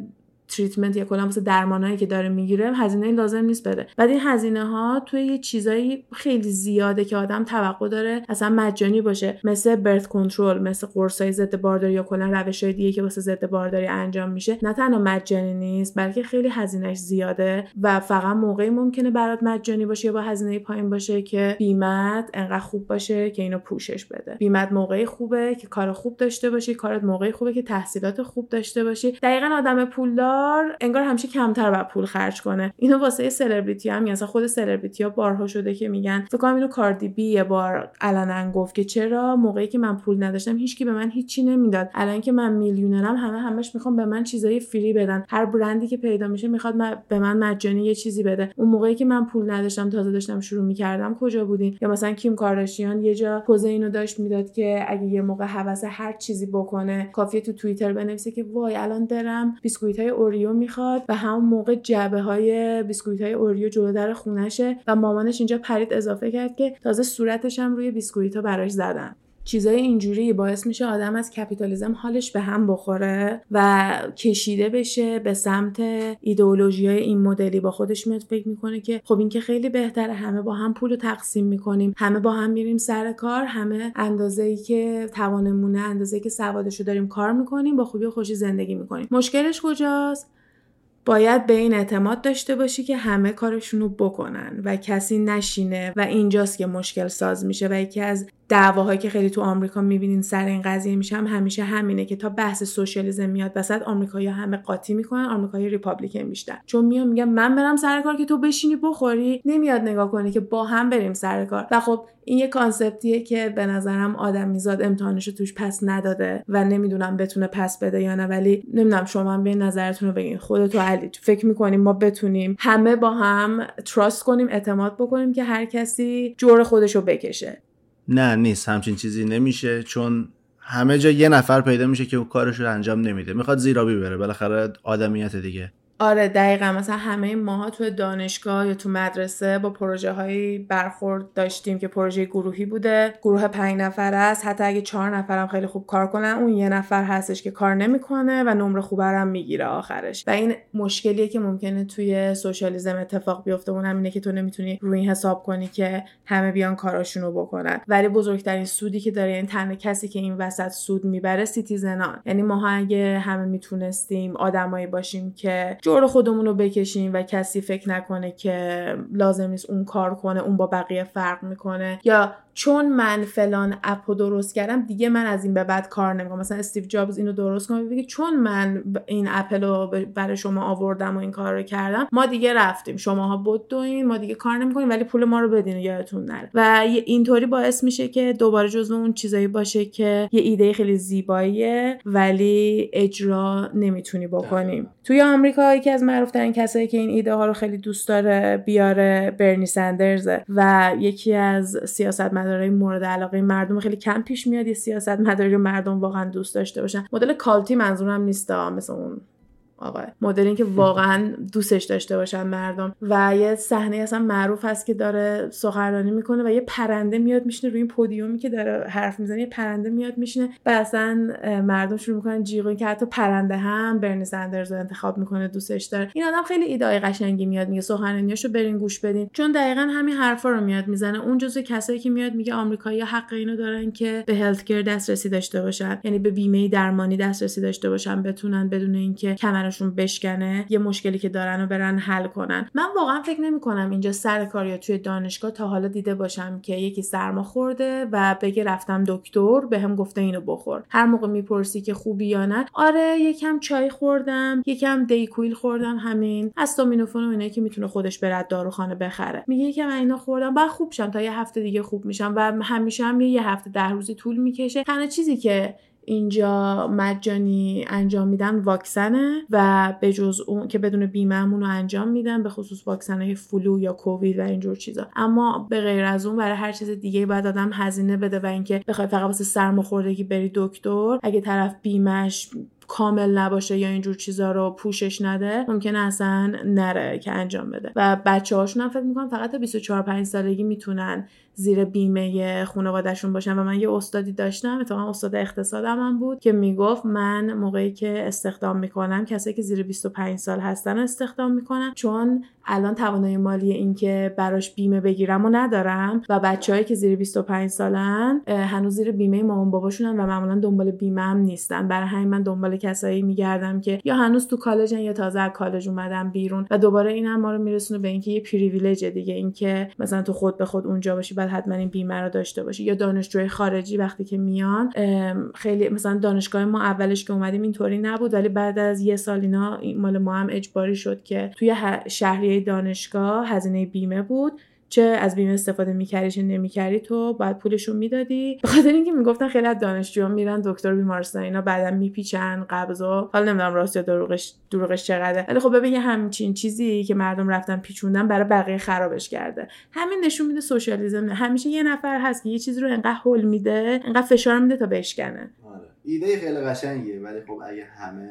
تریتمنت یا کلا واسه درمانایی که داره می‌گیره هزینه لازم نیست بده. بعد این هزینه ها توی یه چیزایی خیلی زیاده که آدم توقع داره اصلا مجانی باشه. مثل برث کنترل مثل قرصای ضد بارداری یا کلا روشهای دیگه که واسه ضد بارداری انجام میشه. نه تنها مجانی نیست بلکه خیلی هزینهش زیاده و فقط موقعی ممکنه برات مجانی باشه یا با هزینه پایین باشه که بیمت انقدر خوب باشه که اینو پوشش بده. بیمت موقعی خوبه که کار خوب داشته باشی کارت موقعی خوبه که تحصیلات خوب داشته باشی. دقیقا آدم پولدار انگار همیشه کمتر بر پول خرج کنه. اینو واسه سلبریتی هم مثلا خود سلبریتی ها بارها شده که میگن فکر کنم اینو Cardi B یه بار علنا گفت که چرا موقعی که من پول نداشتم هیچکی به من هیچی نمی‌داد. الان که من میلیونرم همه همش می‌خوان به من چیزای free بدن. هر برندی که پیدا میشه می‌خواد به من مجانی یه چیزی بده. اون موقعی که من پول نداشتم تازه داشتم شروع می‌کردم کجا بودین؟ یا مثلا کیم کارداشیان یه جا پز اینو داشت می‌داد که اگه یه موقع هوس هر چیزی بکنه کافیه تو توییتر بنویسه که وای الان دلم بیسکویت های اوریو می‌خواد و همون موقع جعبه های بیسکویت های اوریو جلو در خونشه و مامانش اینجا پرید اضافه کرد که تازه صورتش هم روی بیسکویت ها براش زدن. چیزای اینجوری باعث میشه آدم از کپیتالیزم حالش به هم بخوره و کشیده بشه به سمت ایدئولوژی های این مدلی. با خودش میاد فکر می‌کنه که خب این که خیلی بهتره. همه با هم پول رو تقسیم می‌کنیم. همه با هم میریم سر کار. همه اندازه ای که توانمونه اندازه ای که سوادش رو داریم کار می‌کنیم با خوبی و خوشی زندگی می‌کنیم. مشکلش کجاست؟ باید به این اعتماد داشته باشی که همه کارشون رو بکنن و کسی نشینه و اینجاست که مشکل ساز میشه و یکی از دعواهایی که خیلی تو آمریکا می‌بینین سر این قضیه میشه هم همیشه همینه که تا بحث socialism میاد وسط آمریکایی‌ها همه قاطی می‌کنن آمریکایی Republican بیشتر. چون میان میگن من برم سر کار که تو بشینی بخوری. نمیاد نگاه کنی که با هم بریم سر کار. و خب این یه کانسپتیه که به نظرم آدم میزاد امتحانش توش پس نداده و نمی‌دونم بتونه پس بده یا نه. ولی نمی‌دونم شما هم به نظرتون رو بگین. خودتو علی فکر می‌کنیم ما بتونیم همه با هم تراست کنیم اعتماد بکنیم که هر کسی جور خودش رو بکشه. نه نیست. همچین چیزی نمیشه. چون همه جا یه نفر پیدا میشه که اون کارش رو انجام نمیده. می‌خواد زیرابی بره. بالاخره آدمیت دیگه. آره دقیقا. مثلا همه ماها تو دانشگاه یا تو مدرسه با پروژه هایی برخورد داشتیم که پروژه گروهی بوده. گروه پنج نفر است. حتی اگه چهار نفرم خیلی خوب کار کنن اون یه نفر هستش که کار نمی‌کنه و نمره خوبرم می‌گیره آخرش. و این مشکلیه که ممکنه توی socialism اتفاق بیفته. اون همینه که تو نمی‌تونی روی این حساب کنی که همه بیان کاراشون رو بکنن. ولی بزرگترین سودی که داره یعنی تنها کسی که این وسط سود می‌بره citizen ان. یعنی ما اگه همه می‌تونستیم آدمایی باشیم که جور خودمون رو بکشیم و کسی فکر نکنه که لازم نیست اون کار کنه اون با بقیه فرق می‌کنه. یا چون من فلان app و درست کردم دیگه من از این به بعد کار نمی‌کنم. مثلا استیو جابز اینو درست کنه بگه چون من این اپل رو برای شما آوردم و این کار رو کردم ما دیگه رفتیم. شماها بدوین ما دیگه کار نمی‌کنیم ولی پول ما رو بدین یادتون نره. و اینطوری باعث میشه که دوباره جزو اون چیزایی باشه که یه ایده خیلی زیباییه ولی اجرا نمی‌تونی بکنیم توی آمریکا یکی از معروفترین کسایی که این ایده ها رو خیلی دوست داره بیاره برنی سندرز و یکی از سیاست مدارای مورد علاقه مردم خیلی کم پیش میاد یه سیاست مداری رو مردم واقعا دوست داشته باشن. مدل کالتی منظورم نیست مثل اون آقا. مدلی که واقعا دوستش داشته باشن مردم. و یه صحنه اصلا معروف هست که داره سخنرانی می‌کنه و یه پرنده میاد میشینه روی این پودیومی که داره حرف می‌زنه یه پرنده میاد میشینه و اصلا مردم شروع می‌کنن جیغ که حتی پرنده هم برنی سندرز رو انتخاب می‌کنه دوستش داره. این آدم خیلی ایدای قشنگی میاد میگه سخنرانیاشو برین گوش بدین. چون دقیقا همین حرفا رو میاد می‌زنه. اون جزو کسایی که میاد میگه آمریکایی حق اینو دارن که به هلت دسترسی داشته باشن. یعنی به بیمه درمانی دسترسی داشته باشن بتونن بدون اینکه کمر کمرشون بشکنه یه مشکلی که دارن و برن حل کنن. من واقعا فکر نمی کنم اینجا سر کار یا توی دانشگاه تا حالا دیده باشم که یکی سرما خورده و بگه رفتم دکتر به هم گفته اینو بخور. هر موقع می‌پرسی که خوبی یا نه آره یکم چای خوردم یکم دیکویل خوردم همین. استامینوفن و اینه که می‌تونه خودش برد داروخانه بخره. میگه که من اینا خوردم بعد خوب شم تا یه هفته دیگه خوب میشم و همیشه هم یه هفته ده روزی طول می‌کشه. تنها چیزی که اینجا مجانی انجام میدن واکسنه و به جز اون که بدون بیمه رو انجام میدن به خصوص واکسن های فلو یا کووید و اینجور چیزا. اما به غیر از اون برای هر چیز دیگه باید آدم هزینه بده و اینکه بخوای فقط واسه سرماخوردگی بری دکتر اگه طرف بیمش کامل نباشه یا اینجور چیزا رو پوشش نده ممکنه اصلا نره که انجام بده. و بچه هاشون هم فکر می‌کنم فقط تا 24 5 سالگی می‌تونن زیر بیمه خانوادهشون باشن. و من یه استادی داشتم اتفاقا استاد اقتصادم هم بود که می‌گفت من موقعی که استخدام می‌کنم کسایی که زیر 25 سال هستن استخدام می‌کنم. چون الان توانایی مالی این که براش بیمه بگیرم و ندارم و بچههایی که زیر 25 سالن هنوز زیر بیمه مامان باباشونن و معمولا دنبال بیمه هم نیستن. برای همین من دنبال کسایی میگردم که یا هنوز تو کالجن یا تازه از کالج اومدن بیرون و دوباره این هم ما رو میرسونه به اینکه یه پریویلیج دیگه. اینکه مثلا تو خود به خود اونجا باشی بعد حتما این بیمه رو داشته باشی. یا دانشجوی خارجی وقتی که میان خیلی مثلا دانشگاه ما اولش که اومدیم اینطوری نبود ولی بعد از یه سال اینا مال ما هم اجباری شد که توی شهریه دانشگاه هزینه بیمه بود. چه از بیمه استفاده می‌کردی چه نمی‌کردی تو باید پولشون می‌دادی. به خاطر اینکه می‌گفتن خیلی از دانشجوها میرن دکتر بیمارستان اینا بعدا میپیچن قبض حالا نمی‌دونم راست یا دروغش دروغش چقدره. ولی خب ببین همچین چیزی که مردم رفتن پیچوندن برای بقیه خرابش کرده. همین نشون میده سوشالیسم همیشه یه نفر هست که یه چیزی رو انقدر هول میده انقدر فشار میده تا بشکنه. آره. ایده خیلی قشنگیه ولی خب اگه همه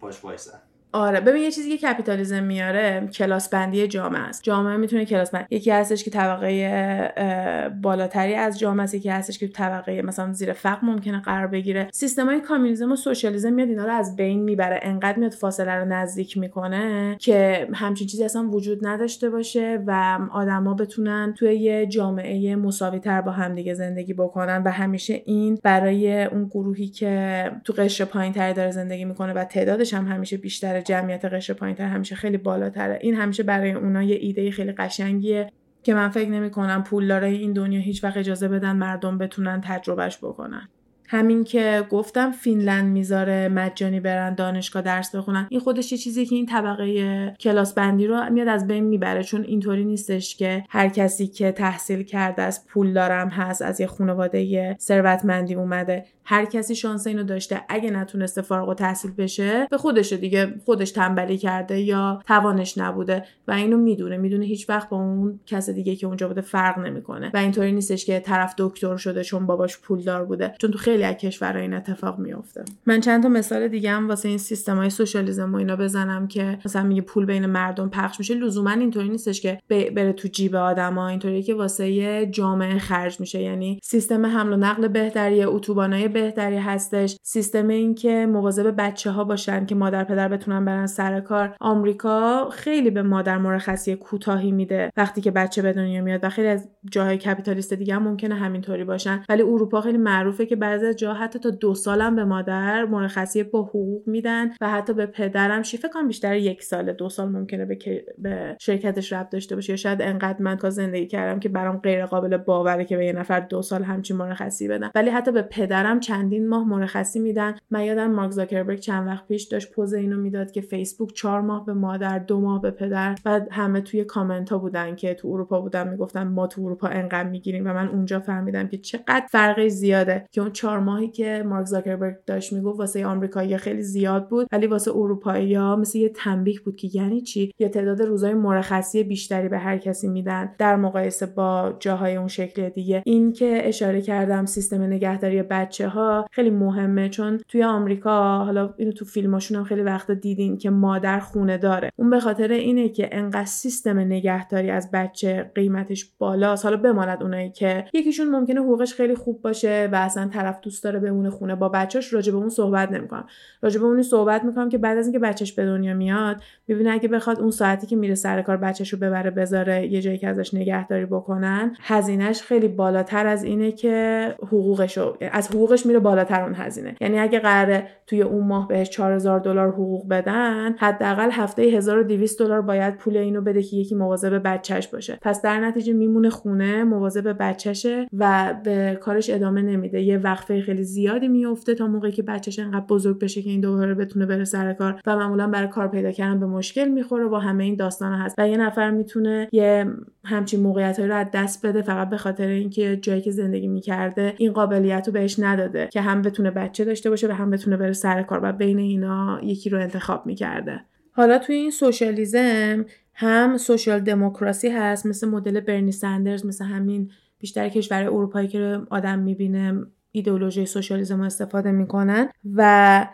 پاش وایسن. آره ببین یه چیزی که کپیتالیزم میاره کلاس بندی جامعه است. جامعه می‌تونه کلاس بند یکی هستش که طبقه بالاتری از جامعه است یکی هستش که طبقه مثلا زیر فقر ممکنه قرار بگیره. سیستم های کامیونیسم و socialism میاد اینا رو از بین می‌بره. انقدر میاد فاصله رو نزدیک می‌کنه که همچین چیزی اصلا وجود نداشته باشه و آدما بتونن توی یه جامعه مساوی تر با همدیگه زندگی بکنن و همیشه این برای اون گروهی که تو قشر پایین داره زندگی می‌کنه و تعدادش هم همیشه بیشتر جمعیت قشر پایینتر همیشه خیلی بالاتره. این همیشه برای اونا یه ایده خیلی قشنگیه که من فکر نمی کنم پولدارای این دنیا هیچ وقت اجازه بدن مردم بتونن تجربهش بکنن. همین که گفتم فینلند می‌ذاره مجانی برن دانشگاه درس بخونن. این خودش یه چیزی که این طبقه کلاس بندی رو میاد از بین می‌بره چون اینطوری نیستش که هر کسی که تحصیل کرده از پول دارم هست از یه خانواده ثروتمندی اومده. هر کسی شانس اینو داشته. اگه نتونسته فارغ و تحصیل بشه به خودش دیگه. خودش تنبلی کرده یا توانش نبوده. و اینو می‌دونه. می‌دونه هیچ وقت با اون کس دیگه که اونجا بوده فرق نمی‌کنه. و اینطوری نیستش که طرف دکتر شده چون باباش پولدار بوده. چون تو خیلی از کشورها این اتفاق میفته من چند تا مثال دیگه هم واسه این سیستم های سوشالیسم و اینا بزنم که مثلا میگه پول بین مردم پخش میشه. لزوما اینطوری نیستش که بره تو جیب آدما. اینطوری که واسه جامعه خرج میشه. یعنی سیستم حمل و نقل بهتری اتوبانای بهتری هستش. سیستم این که مواظب بچه ها باشن که مادر پدر بتونن برن سر کار. آمریکا خیلی به مادر مرخصی کوتاهی میده وقتی که بچه به دنیا میاد و خیلی از جاهای کپیتالیست دیگه هم ممکنه همینطوری باشن. ولی اروپا خیلی معروفه که بعضی جاها حتی تا دو سالم به مادر مرخصی با حقوق میدن و حتی به پدرم شیفه کن بیشتر یک ساله دو سال ممکنه به, به شرکتش رب داشته باشه یا شاید انقدر من کا زندگی کردم که برام غیر قابل باوره که به یه نفر دو سال همچین مرخصی بدن ولی حتی به پدرم چندین ماه مرخصی میدن. من یادم مارک زاکربرگ چند وقت پیش داشت پوز اینو می‌داد که فیسبوک چهار ماه به مادر دو ماه به پدر. بعد همه توی کامنت ها بودن که تو اروپا بودن می‌گفتن ما تو اروپا انقدر می‌گیریم و من اونجا فهمیدم که چقدر فرقی زیاده که اون چهار ماهی که مارک زاکربرگ داشت می‌گفت واسه آمریکایی خیلی زیاد بود ولی واسه اروپایی ها مثل یه تنبیه بود که یعنی چی؟ یه تعداد روزای مرخصی بیشتری به هر کسی میدن در مقایسه با جاهای اون شکل دیگه. این که اشاره کردم سیستم نگهداری بچه ها خیلی مهمه چون توی آمریکا حالا اینو تو فیلماشون هم خیلی وقت دیدین که مادر خونه داره. اون به خاطر اینه که انقدر سیستم نگهداری از بچه قیمتش بالاست. حالا بماند اونایی که یکیشون ممکنه حقوقش خیلی خوب باشه و اصلا طرف دوست داره بمونه خونه با بچهش راجع به اون صحبت نمی‌کنم. راجع به اونی صحبت می‌کنم که بعد از اینکه بچهش به دنیا میاد ببینه اگه بخواد اون ساعتی که میره سر کار بچهش رو ببره بذاره یه جایی که ازش نگهداری بکنن هزینهش خیلی بالاتر از اینه که حقوقش از حقوقش میره بالاتر اون هزینه. یعنی اگه قراره توی اون ماه بهش 4000 دلار حقوق بدن حداقل هفته 1200 دلار باید پول اینو بده که یکی مواظب بچهش باشه. پس در نتیجه میمونه خونه مواظب بچهشه و به کارش ادامه نمیده. یه وقفه خیلی زیادی میفته تا موقعی که بچهش انقدر بزرگ بشه که این دوباره بتونه بره سر کار و معمولا برای کار پیدا کردن به مشکل می‌خوره و همه این داستان هست. و یه نفر می‌تونه یه همچین موقعیت رو از دست بده فقط به خاطر اینکه جایی که زندگی می‌کرده این قابلیت رو بهش نداده که هم بتونه بچه داشته باشه و هم بتونه بره سر کار و بین اینا یکی رو انتخاب می‌کرده. حالا توی این socialism هم social democracy هست مثل مدل Bernie Sanders مثل همین بیشتر کشور اروپایی که آدم می‌بینه. ایدئولوژی socialism رو استفاده می‌کنن و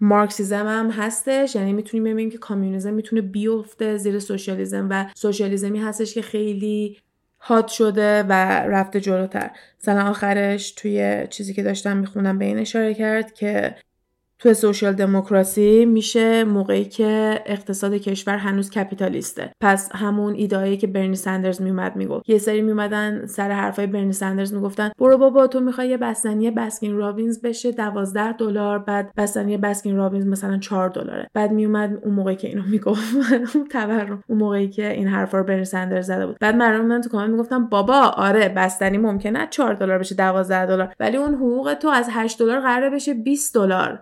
Marxism هم هستش. یعنی می‌تونیم ببینیم که کامیونیزم می‌تونه بیفته زیر socialism و socialism ی هستش که خیلی hot شده و رفته جلوتر. مثلا آخرش توی چیزی که داشتم میخوندم به این اشاره کرد که تو social democracy میشه موقعی که اقتصاد کشور هنوز capitalist ـه. پس همون idea هایی که برنی سندرز میومد می‌گفت. یه سری میومدن سر حرفای برنی سندرز می‌گفتن برو بابا تو می‌خوای یه بستنی بسکین رابینز بشه 12 دلار بعد بستنی بسکین رابینز مثلا 4 دلاره. بعد میومد اون موقعی که اینو می‌گفت. *laughs* تورم. اون موقعی که این حرفا رو برنی سندرز زده بود. بعد مردم من تو کامنت می‌گفتم بابا آره بستنی ممکنه 4 دلار بشه 12 دلار. ولی اون حقوق تو از 8 دلار قراره بشه 20 دلار.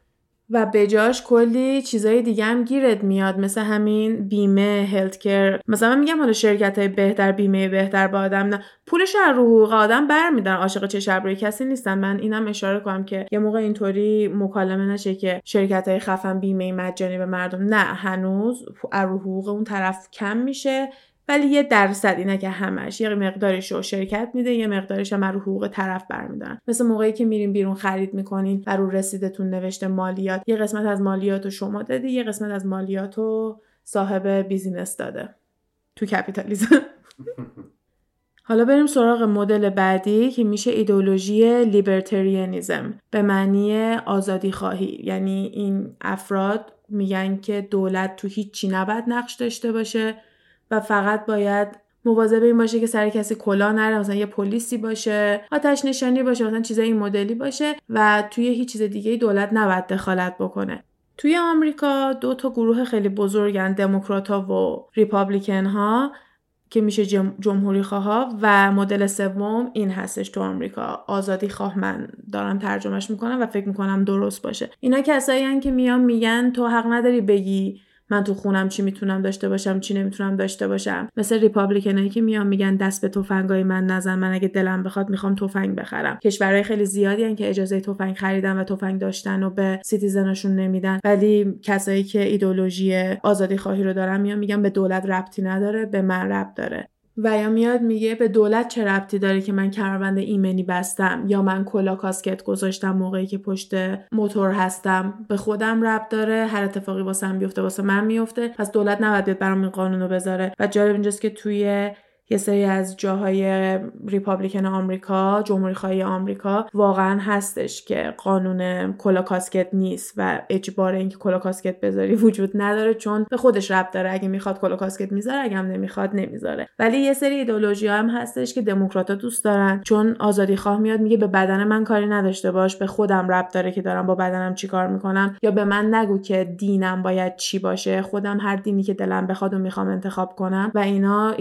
و بجاش کلی چیزای دیگه هم گیرت میاد مثل همین بیمه هلت کر مثلا میگم حالا شرکت های بهتر بیمه بهتر با آدم نه. پولش رو حقوق آدم برمیدن عاشق چه روی کسی نیستن. من اینم اشاره کنم که یه موقع اینطوری مکالمه نشه که شرکت های خفن بیمه مجانی به مردم. نه هنوز رو حقوق اون طرف کم میشه. ولی یه درصد اینه که همش یه مقدارش رو شرکت میده یه مقدارش هم رو حقوق طرف برمیدارن. مثل موقعی که میرین بیرون خرید می‌کنین و رو رسیدتون نوشته مالیات یه قسمت از مالیات رو شما دادی یه قسمت از مالیات رو صاحب بیزینس داده. تو کپیتالیزم. *laughs* حالا بریم سراغ مدل بعدی که میشه ایدولوژی لیبرتریانیزم. به معنی آزادی خواهی. یعنی این افراد میگن که دولت تو هیچی نباید نقش داشته باشه. و فقط باید مواظب این باشه که سر کسی کلا نره مثلا یه پلیسی باشه آتش نشانی باشه مثلا چیزای این مدلی باشه و توی هیچ چیز دیگه دولت نباید دخالت بکنه. توی آمریکا دو تا گروه خیلی بزرگن دموکرات ها و ریپابلیکن ها که میشه جمهوری خواه و مدل سوم این هستش تو آمریکا. آزادی خواه من دارم ترجمهش می‌کنم و فکر می‌کنم درست باشه. اینا کسایی که میان میگن تو حق نداری بگی من تو خونم چی می‌تونم داشته باشم چی نمی‌تونم داشته باشم. مثل ریپابلیکنایی که میان میگن دست به تفنگای من نزن من اگه دلم بخواد می‌خوام تفنگ بخرم. کشورهای خیلی زیادی هن که اجازه تفنگ خریدن و تفنگ داشتن و به سیتیزناشون نمیدن. ولی کسایی که ایدولوژی آزادی خواهی رو دارن میان میگن به دولت ربطی نداره به من ربط داره. و یا میاد میگه به دولت چه ربطی داره که من کمربند ایمنی بستم یا من کلا کاسکت گذاشتم موقعی که پشت موتور هستم؟ به خودم ربط داره هر اتفاقی واسم بیفته واسه من میفته. پس دولت نباید برام این قانون بذاره. و جالب اینجاست که توی یه سری از جاهای Republican آمریکا جمهوری خواهی آمریکا واقعا هستش که قانون کلا کاسکت نیست و اجبار اینکه کلا کاسکت بذاری وجود نداره چون به خودش ربط داره. اگه می‌خواد کلا کاسکت می‌ذاره اگه هم نمی‌خواد نمی‌ذاره. ولی یه سری ایدئولوژی هم هستش که دموکراتا دوست دارن. چون آزادی خواه میاد میگه به بدن من کاری نداشته باش به خودم ربط داره که دارم با بدنم چیکار می‌کنم. یا به من نگو که دینم باید چی باشه. خودم هر دینی که دلم بخواد و می‌خوام انتخاب کنم. و اینا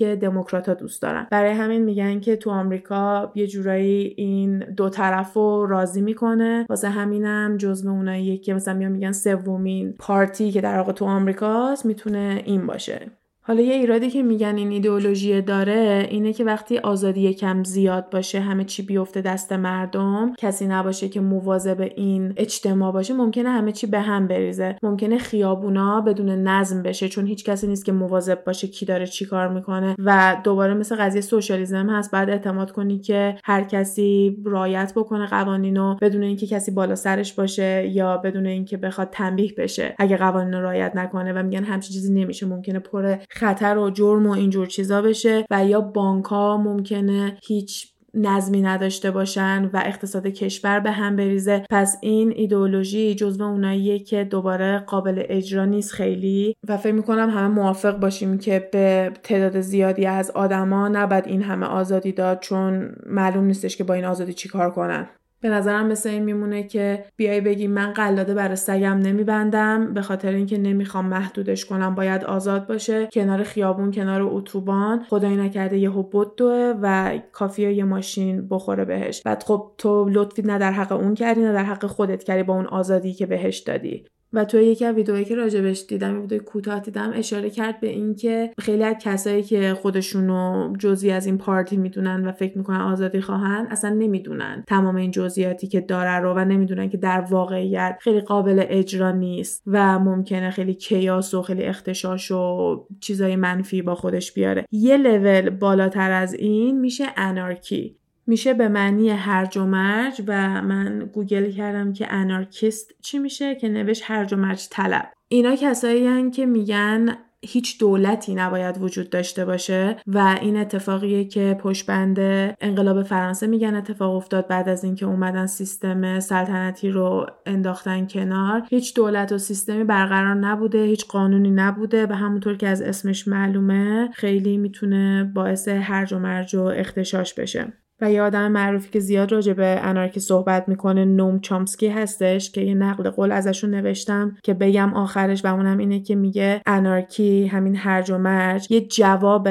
که دموکرات دوست دارن. برای همین میگن که تو آمریکا یه جورایی این دو طرف رو راضی می‌کنه. واسه همینم جزو اونایی که مثلا میگن سومین پارتی که در واقع تو آمریکاست می‌تونه این باشه. حالا یه ایرادی که میگن این ایدئولوژی داره اینه که وقتی آزادی یکم زیاد باشه همه چی بیفته دست مردم کسی نباشه که مواظب این اجتماع باشه ممکنه همه چی به هم بریزه. ممکنه خیابونا بدون نظم بشه چون هیچ کسی نیست که مواظب باشه کی داره چی کار می‌کنه و دوباره مثل قضیه سوشالیزم هست. بعد اعتماد کنی که هر کسی رایت بکنه قوانینو بدون اینکه کسی بالا سرش باشه یا بدون اینکه بخواد تنبیه بشه اگه قوانین رعایت نکنه و میگن همچین چیزی نمیشه. ممکنه پر خطر و جرم و اینجور چیزا بشه و یا بانک ها ممکنه هیچ نظمی نداشته باشن و اقتصاد کشور به هم بریزه. پس این ایدئولوژی جزو اوناییه که دوباره قابل اجرا نیست خیلی. و فکر می‌کنم همه موافق باشیم که به تعداد زیادی از آدما نباید این همه آزادی داد چون معلوم نیستش که با این آزادی چیکار کنن. به نظرم مثل این میمونه که بیای بگی من قلاده برای سگم نمیبندم به خاطر اینکه نمی‌خوام محدودش کنم. باید آزاد باشه کنار خیابون کنار اتوبان. خدای نکرده یهو بدوه و کافیه یه ماشین بخوره بهش. بعد خب تو لطفی نه در حق اون کردی نه در حق خودت کردی با اون آزادی که بهش دادی. و توی یکی از ویدئوهایی که راجبش دیدم ویدیو کوتاه دیدم اشاره کرد به اینکه خیلی از کسایی که خودشونو جزئی از این پارتی می‌دونن و فکر می‌کنن آزادی خواهن اصلا نمی‌دونن تمام این جزئیاتی که داره رو و نمی‌دونن که در واقعیت خیلی قابل اجرا نیست و ممکنه خیلی کیاس و خیلی اختشاش و چیزای منفی با خودش بیاره. یه لول بالاتر از این میشه انارکی میشه به معنی هرج و مرج و من گوگل کردم که انارکیست چی میشه که نوشت هرج و مرج طلب. اینا کسایی که میگن هیچ دولتی نباید وجود داشته باشه و این اتفاقیه که پشت بند انقلاب فرانسه میگن اتفاق افتاد بعد از اینکه اومدن سیستم سلطنتی رو انداختن کنار. هیچ دولت و سیستمی برقرار نبوده هیچ قانونی نبوده و همونطور که از اسمش معلومه خیلی می‌تونه باعث هرج و مرج و اختشاش بشه. و یه آدم معروفی که زیاد راجع به انارکی صحبت می‌کنه نوم چامسکی هستش که یه نقل قول ازشون نوشتم که بگم آخرش و اونم اینه که میگه انارکی همین هرج و مرج یه جواب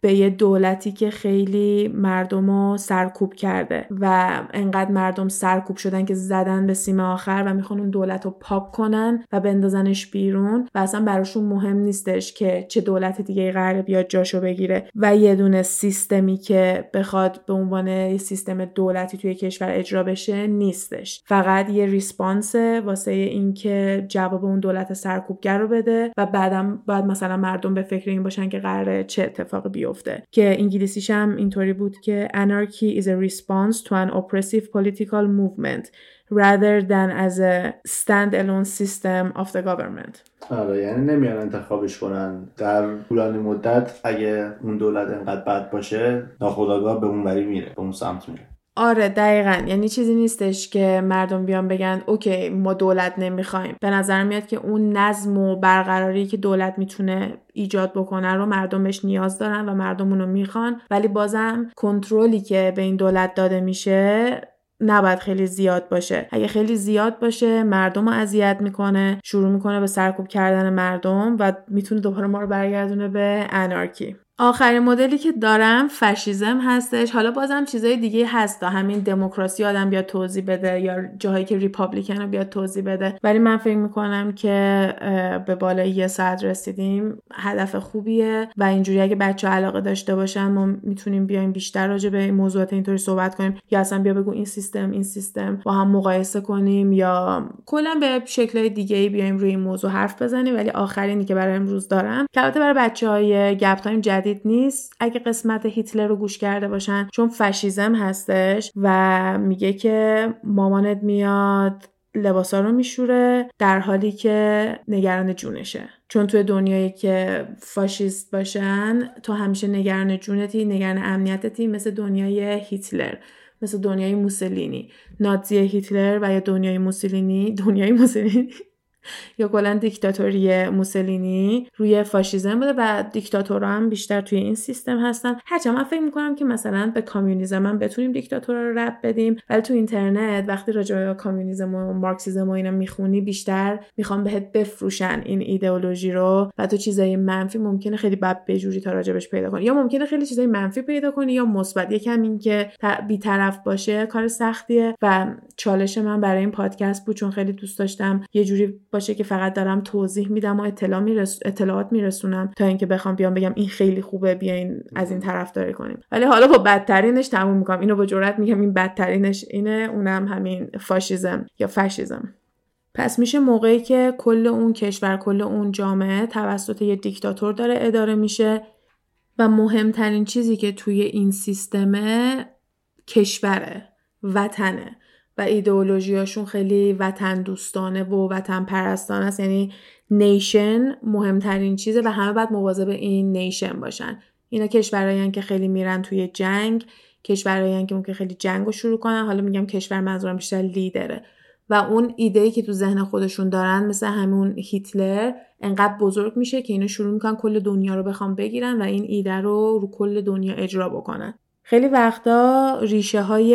به یه دولتی که خیلی مردم رو سرکوب کرده و انقدر مردم سرکوب شدن که زدن به سیم آخر و می‌خوان اون دولت رو پاک کنن و بندازنش بیرون و اصلا براشون مهم نیستش که چه دولت دیگه قراره بیاد جاشو بگیره. و یه دونه سیستمی که بخواد به عنوان یه سیستم دولتی توی کشور اجرا بشه نیستش. فقط یه ریسپانس واسه اینکه جواب اون دولت سرکوبگر رو بده و بعدم باید مثلا مردم به فکر این باشن که قراره چه اتفاقی بیفته. که انگلیسیش هم اینطوری بود که anarchy is a response to an oppressive political movement. Rather than as a stand-alone system of the government. آره یعنی نمیان انتخابش کنن. در طولانی مدت اگه اون دولت انقدر بد باشه ناخداگاه به اون وری میره به اون سمت میره. آره دقیقا. یعنی چیزی نیستش که مردم بیان بگن اوکی ما دولت نمی‌خوایم. به نظر میاد که اون نظم و برقراری که دولت می‌تونه ایجاد بکنه رو مردم بهش نیاز دارن و مردم اونو می‌خوان. ولی بازم کنترلی که به این دولت داده میشه نباید خیلی زیاد باشه. اگه خیلی زیاد باشه مردم رو اذیت می‌کنه شروع می‌کنه به سرکوب کردن مردم و می‌تونه دوباره ما رو برگردونه به انارکی. آخرین مدلی که دارم فشیزم هستش. حالا بازم چیزای دیگه هست. تا همین دموکراسی آدم بیاد توضیح بده یا جاهایی که ریپابلیکن رو بیاد توضیح بده. ولی من فکر می‌کنم که به بالای یه ساعت رسیدیم. هدف خوبیه و اینجوری اگه بچه ها علاقه داشته باشن ما می‌تونیم بیایم بیشتر راجع به این موضوعات اینطوری صحبت کنیم. یا اصلا بیا بگو این سیستم این سیستم با هم مقایسه کنیم یا کلا به شکلهای دیگه ای بیایم روی این موضوع حرف بزنیم. ولی آخرینی که برای امروز دارم که البته برای بچه های گپ تایم جدید نیست. اگه قسمت هیتلر رو گوش کرده باشن چون fascism هستش و میگه که مامانت میاد لباسا رو میشوره در حالی که نگران جونشه. چون توی دنیایی که فاشیست باشن تو همیشه نگران جونتی نگران امنیتتی مثل دنیای هیتلر مثل دنیای موسولینی. نازی هیتلر و یا دنیای موسولینی دنیای موسولینی. یا کلا دیکتاتوری موسولینی روی فاشیزم بوده و دیکتاتورها هم بیشتر توی این سیستم هستن. هرچند من فکر می‌کنم که مثلا به کامیونیزم هم بتونیم دیکتاتورها رو رب بدیم ولی تو اینترنت وقتی راجع به کامیونیزم و مارکسیزم و اینا می‌خونی بیشتر می‌خوام بهت بفروشن این ایدئولوژی رو و تو چیزای منفی ممکنه خیلی بد بجوری تا راجبش پیدا کنی. یا ممکنه خیلی چیزای منفی پیدا کنی یا مثبت. یکم این که بیطرف باشه کار سختیه و چالش من برای این پادکست بود چون خیلی دوست داشتم یه جوری باشه که فقط دارم توضیح میدم و اطلاع میرس... اطلاعات میرسونم تا اینکه بخوام بیام بگم این خیلی خوبه بیاین از این طرف داری کنیم. ولی حالا با بدترینش تموم می‌کنم. اینو با جرات میگم این بدترینش اینه اونم همین فاشیزم یا فاشیزم پس میشه موقعی که کل اون کشور کل اون جامعه توسط یه دیکتاتور داره اداره میشه و مهمترین چیزی که توی این سیستمه کشوره وطنه. و ایدئولوژیاشون خیلی وطن دوستانه و وطن پرستانه است. یعنی نیشن مهمترین چیزه و همه باید مواظب این نیشن باشن. اینا کشورهایی که خیلی میرن توی جنگ کشورهایی که ممکن خیلی جنگ رو شروع کنن. حالا میگم کشور منظورم بیشتر لیدره. و اون ایده که تو ذهن خودشون دارن مثل همون هیتلر انقدر بزرگ میشه که اینو شروع می‌کنن کل دنیا رو بخوام بگیرن و این ایده رو رو کل دنیا اجرا بکنن. خیلی وقتا ریشه های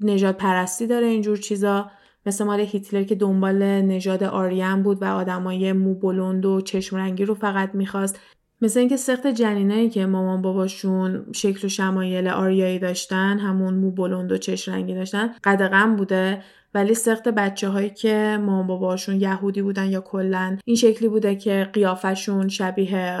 نجات پرستی داره اینجور چیزا. مثل مال هیتلر که دنبال نژاد آریان بود و آدمای مو بلند و چشم رنگی رو فقط می‌خواست. مثل اینکه سخت جنینایی که مامان باباشون شکل و شمایل آریایی داشتن همون مو بلند و چشم رنگی داشتن قدغن بوده. ولی سخت بچه هایی که مامان باباشون یهودی بودن یا کلا این شکلی بوده که قیافشون شبیه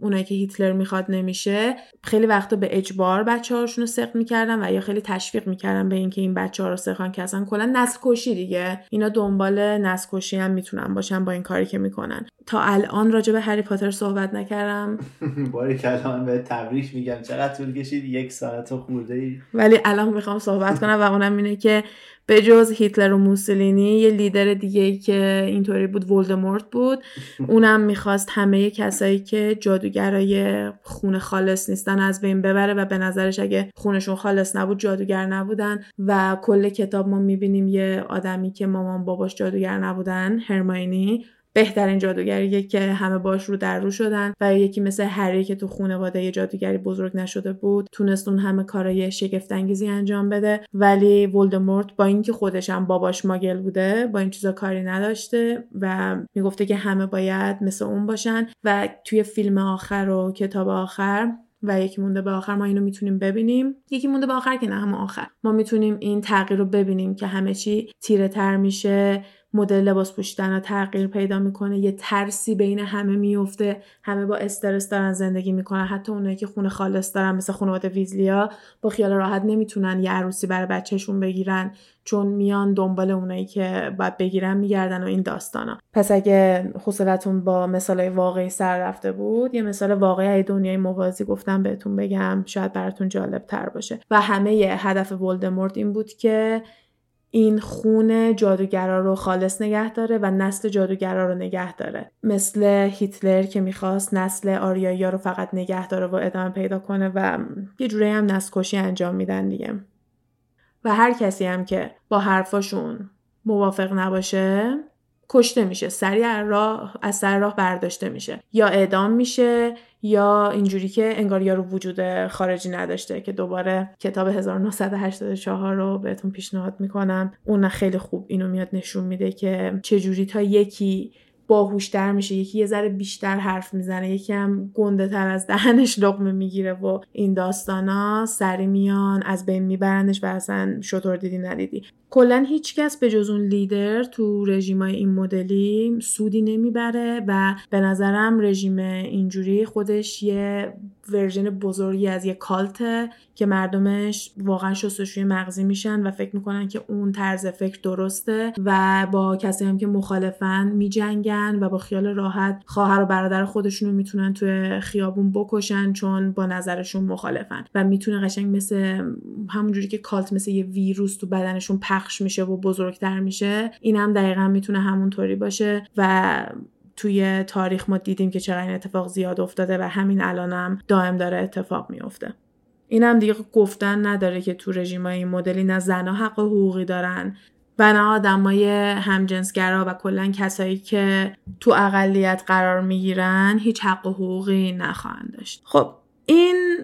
اونایی که هیتلر می‌خواد نمیشه خیلی وقتا به اجبار بچه هاشون رو سخت می‌کردن و یا خیلی تشویق می‌کردن به اینکه این بچه ها رو سخن که اصلا کلا نسل کشی دیگه. اینا دنبال نسل کشی هم می‌تونن باشن با این کاری که می‌کنن. تا الان راجع به هری پاتر صحبت نکردم. *laughs* باری کلام به تبریک میگم. چقدر طول کشید؟ یک ساعت خورده ای. ولی الان می‌خوام صحبت کنم و اونم اینه که به جز هیتلر و موسولینی یه لیدر دیگه ای که اینطوری بود ولدمورت بود. *laughs* اونم می‌خواست همه کسایی که جادوگرای خون خالص نیستن از بین ببره و به نظرش اگه خونشون خالص نبود جادوگر نبودن. و کل کتاب ما می‌بینیم یه آدمی که مامان باباش جادوگر نبودن هرماینی. بهترین جادوگریه که همه باش رو در رو شدن و یکی مثل هری که تو خانواده جادوگری بزرگ نشده بود تونست اون همه کارای شگفت انگیزی انجام بده. ولی ولدمورت با اینکه خودش هم باباش ماگل بوده با این چیزا کاری نداشته و می‌گفته که همه باید مثل اون باشن. و توی فیلم آخر و کتاب آخر و یکی مونده به آخر ما اینو می‌تونیم ببینیم. یکی مونده به آخر که نه هم آخر. ما می‌تونیم این تغییر رو ببینیم که همه چی تیره تر میشه. مدل لباس پوشیدن رو تغییر پیدا می‌کنه. یه ترسی بین همه میفته همه با استرس دارن زندگی می‌کنن. حتی اونایی که خونه خالص دارن مثل خانواده ویزلیا با خیال راحت نمی‌تونن یه عروسی برای بچهشون بگیرن. چون میان دنبال اونایی که باید بگیرن میگردن و این داستانا. پس اگه حوصلتون با مثال واقعی سر رفته بود یه مثال واقعی دنیای موازی گفتم بهتون بگم. شاید براتون جالب تر باشه. و همه هدف ولدمورت این بود که این خون جادوگرا رو خالص نگه داره و نسل جادوگرا رو نگه داره. مثل هیتلر که می‌خواست نسل آریایی رو فقط نگه داره و ادامه پیدا کنه و یه جوری هم نسل کشی انجام میدن دیگه. و هر کسی هم که با حرفاشون موافق نباشه کشته میشه سریع راه از سر راه برداشته میشه. یا اعدام میشه یا اینجوری که انگار یارو وجود خارجی نداشته که دوباره کتاب 1984 رو بهتون پیشنهاد می‌کنم. اون خیلی خوب اینو میاد نشون میده که چجوری تا یکی باهوشتر میشه. یکی یه ذره بیشتر حرف می‌زنه یکی هم گنده تر از دهنش لقمه می‌گیره و این داستانا سری میان از بین میبرنش و اصلا شطور دیدی ندیدی. کلا هیچکس به جز اون لیدر تو رژیمای این مدلی سودی نمی‌بره و به نظرم رژیم اینجوری خودش یه ورژن بزرگی از یه کالته که مردمش واقعا شستشوی مغزی میشن و فکر می‌کنن که اون طرز فکر درسته و با کسی هم که مخالفن میجنگن و با خیال راحت خواهر و برادر خودشون رو می‌تونن توی خیابون بکشن چون با نظرشون مخالفن و می‌تونه قشنگ مثل همونجوری که کالت مثل یه ویروس تو بدنشون پخش میشه و بزرگتر میشه این هم دقیقا می‌تونه همونطوری باشه و توی تاریخ ما دیدیم که چقدر این اتفاق زیاد افتاده و همین الانم دائم داره اتفاق میفته اینم دیگه گفتن نداره که تو رژیمای این مدلی نه زنها حق حقوقی دارن و نه آدمای همجنسگرا و کلا کسایی که تو اقلیت قرار می‌گیرن هیچ حق و حقوقی نخواهند داشت. خب این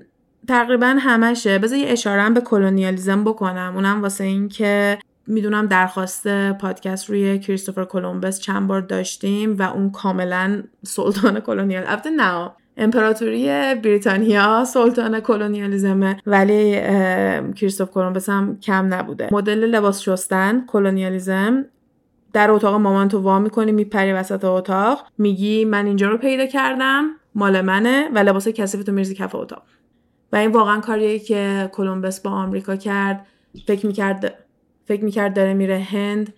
تقریبا همشه. بذار یه اشاره به کلونیالیزم بکنم. اونم واسه این که می‌دونم درخواست پادکست روی کریستوفر کلمبس چند بار داشتیم و اون کاملا سلطان کلونیال البته نه امپراتوری بریتانیا سلطان کلونیالیزمه ولی کریستوف کلمبس هم کم نبوده. مدل لباس شستن کلونیالیزم. در اتاق مامان تو وا می‌کنی میپری وسط اتاق. میگی من اینجا رو پیدا کردم مال منه و لباس کثیف تو میرزی کف اتاق. و این واقعا کاریه که کلمبس با آمریکا کرد. فکر می‌کرد فکر می‌کرد داره میره هند.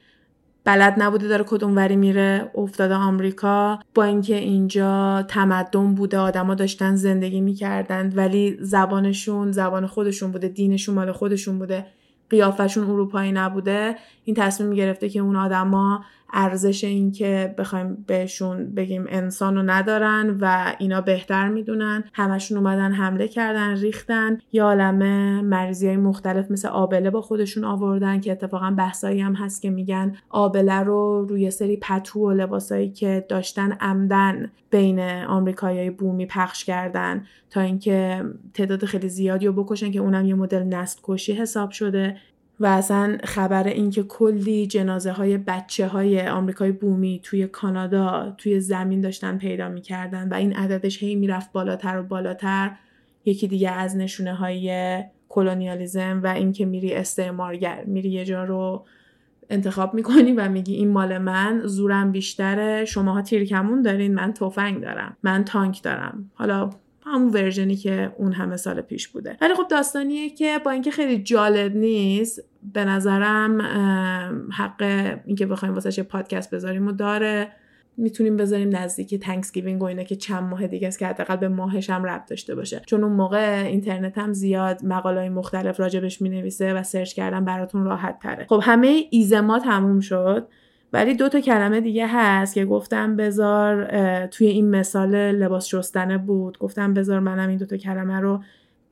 بلد نبوده داره کدوم وری میره افتاده آمریکا. با اینکه اینجا تمدن بوده آدما داشتن زندگی می‌کردند ولی زبانشون زبان خودشون بوده دینشون مال خودشون بوده. قیافشون اروپایی نبوده. این تصمیم گرفته که اون آدما ارزش این که بخوایم بهشون بگیم انسان رو ندارن و اینا بهتر می‌دونن. همشون اومدن حمله کردن ریختن. یه عالمه مریضی های مختلف مثل آبله با خودشون آوردن که اتفاقا بحثایی هم هست که میگن آبله رو روی سری پتو و لباسایی که داشتن عمدن بین آمریکایای بومی پخش کردن تا اینکه تعداد خیلی زیادی رو بکشن که اونم یه مدل نسل کشی حساب شده. و اصلا خبر اینکه کلی جنازه های بچه های آمریکای بومی توی کانادا توی زمین داشتن پیدا می‌کردن و این عددش هی می‌رفت بالاتر و بالاتر یکی دیگه از نشونه های کلونیالیزم و اینکه میری استعمارگر میری یه جا رو انتخاب می‌کنی و میگی این مال من زورم بیشتره شماها تیرکمون دارین من تفنگ دارم من تانک دارم. حالا همون version ی که اون همه سال پیش بوده. ولی خب داستانیه که با اینکه خیلی جالب نیست به نظرم حق اینکه بخوایم واسه پادکست بذاریم و داره. می‌تونیم بذاریم نزدیک Thanksgiving و اینا که چند ماه دیگه است که حداقل به ماهش هم ربط داشته باشه. چون اون موقع اینترنت هم زیاد مقالای مختلف راجبش می‌نویسه و search کردن براتون راحت تره. خب همه ism ا تموم شد. ولی دو تا کلمه دیگه هست که گفتم بذار توی این مثال لباس شستنه بود. گفتم بذار منم این دو تا کلمه رو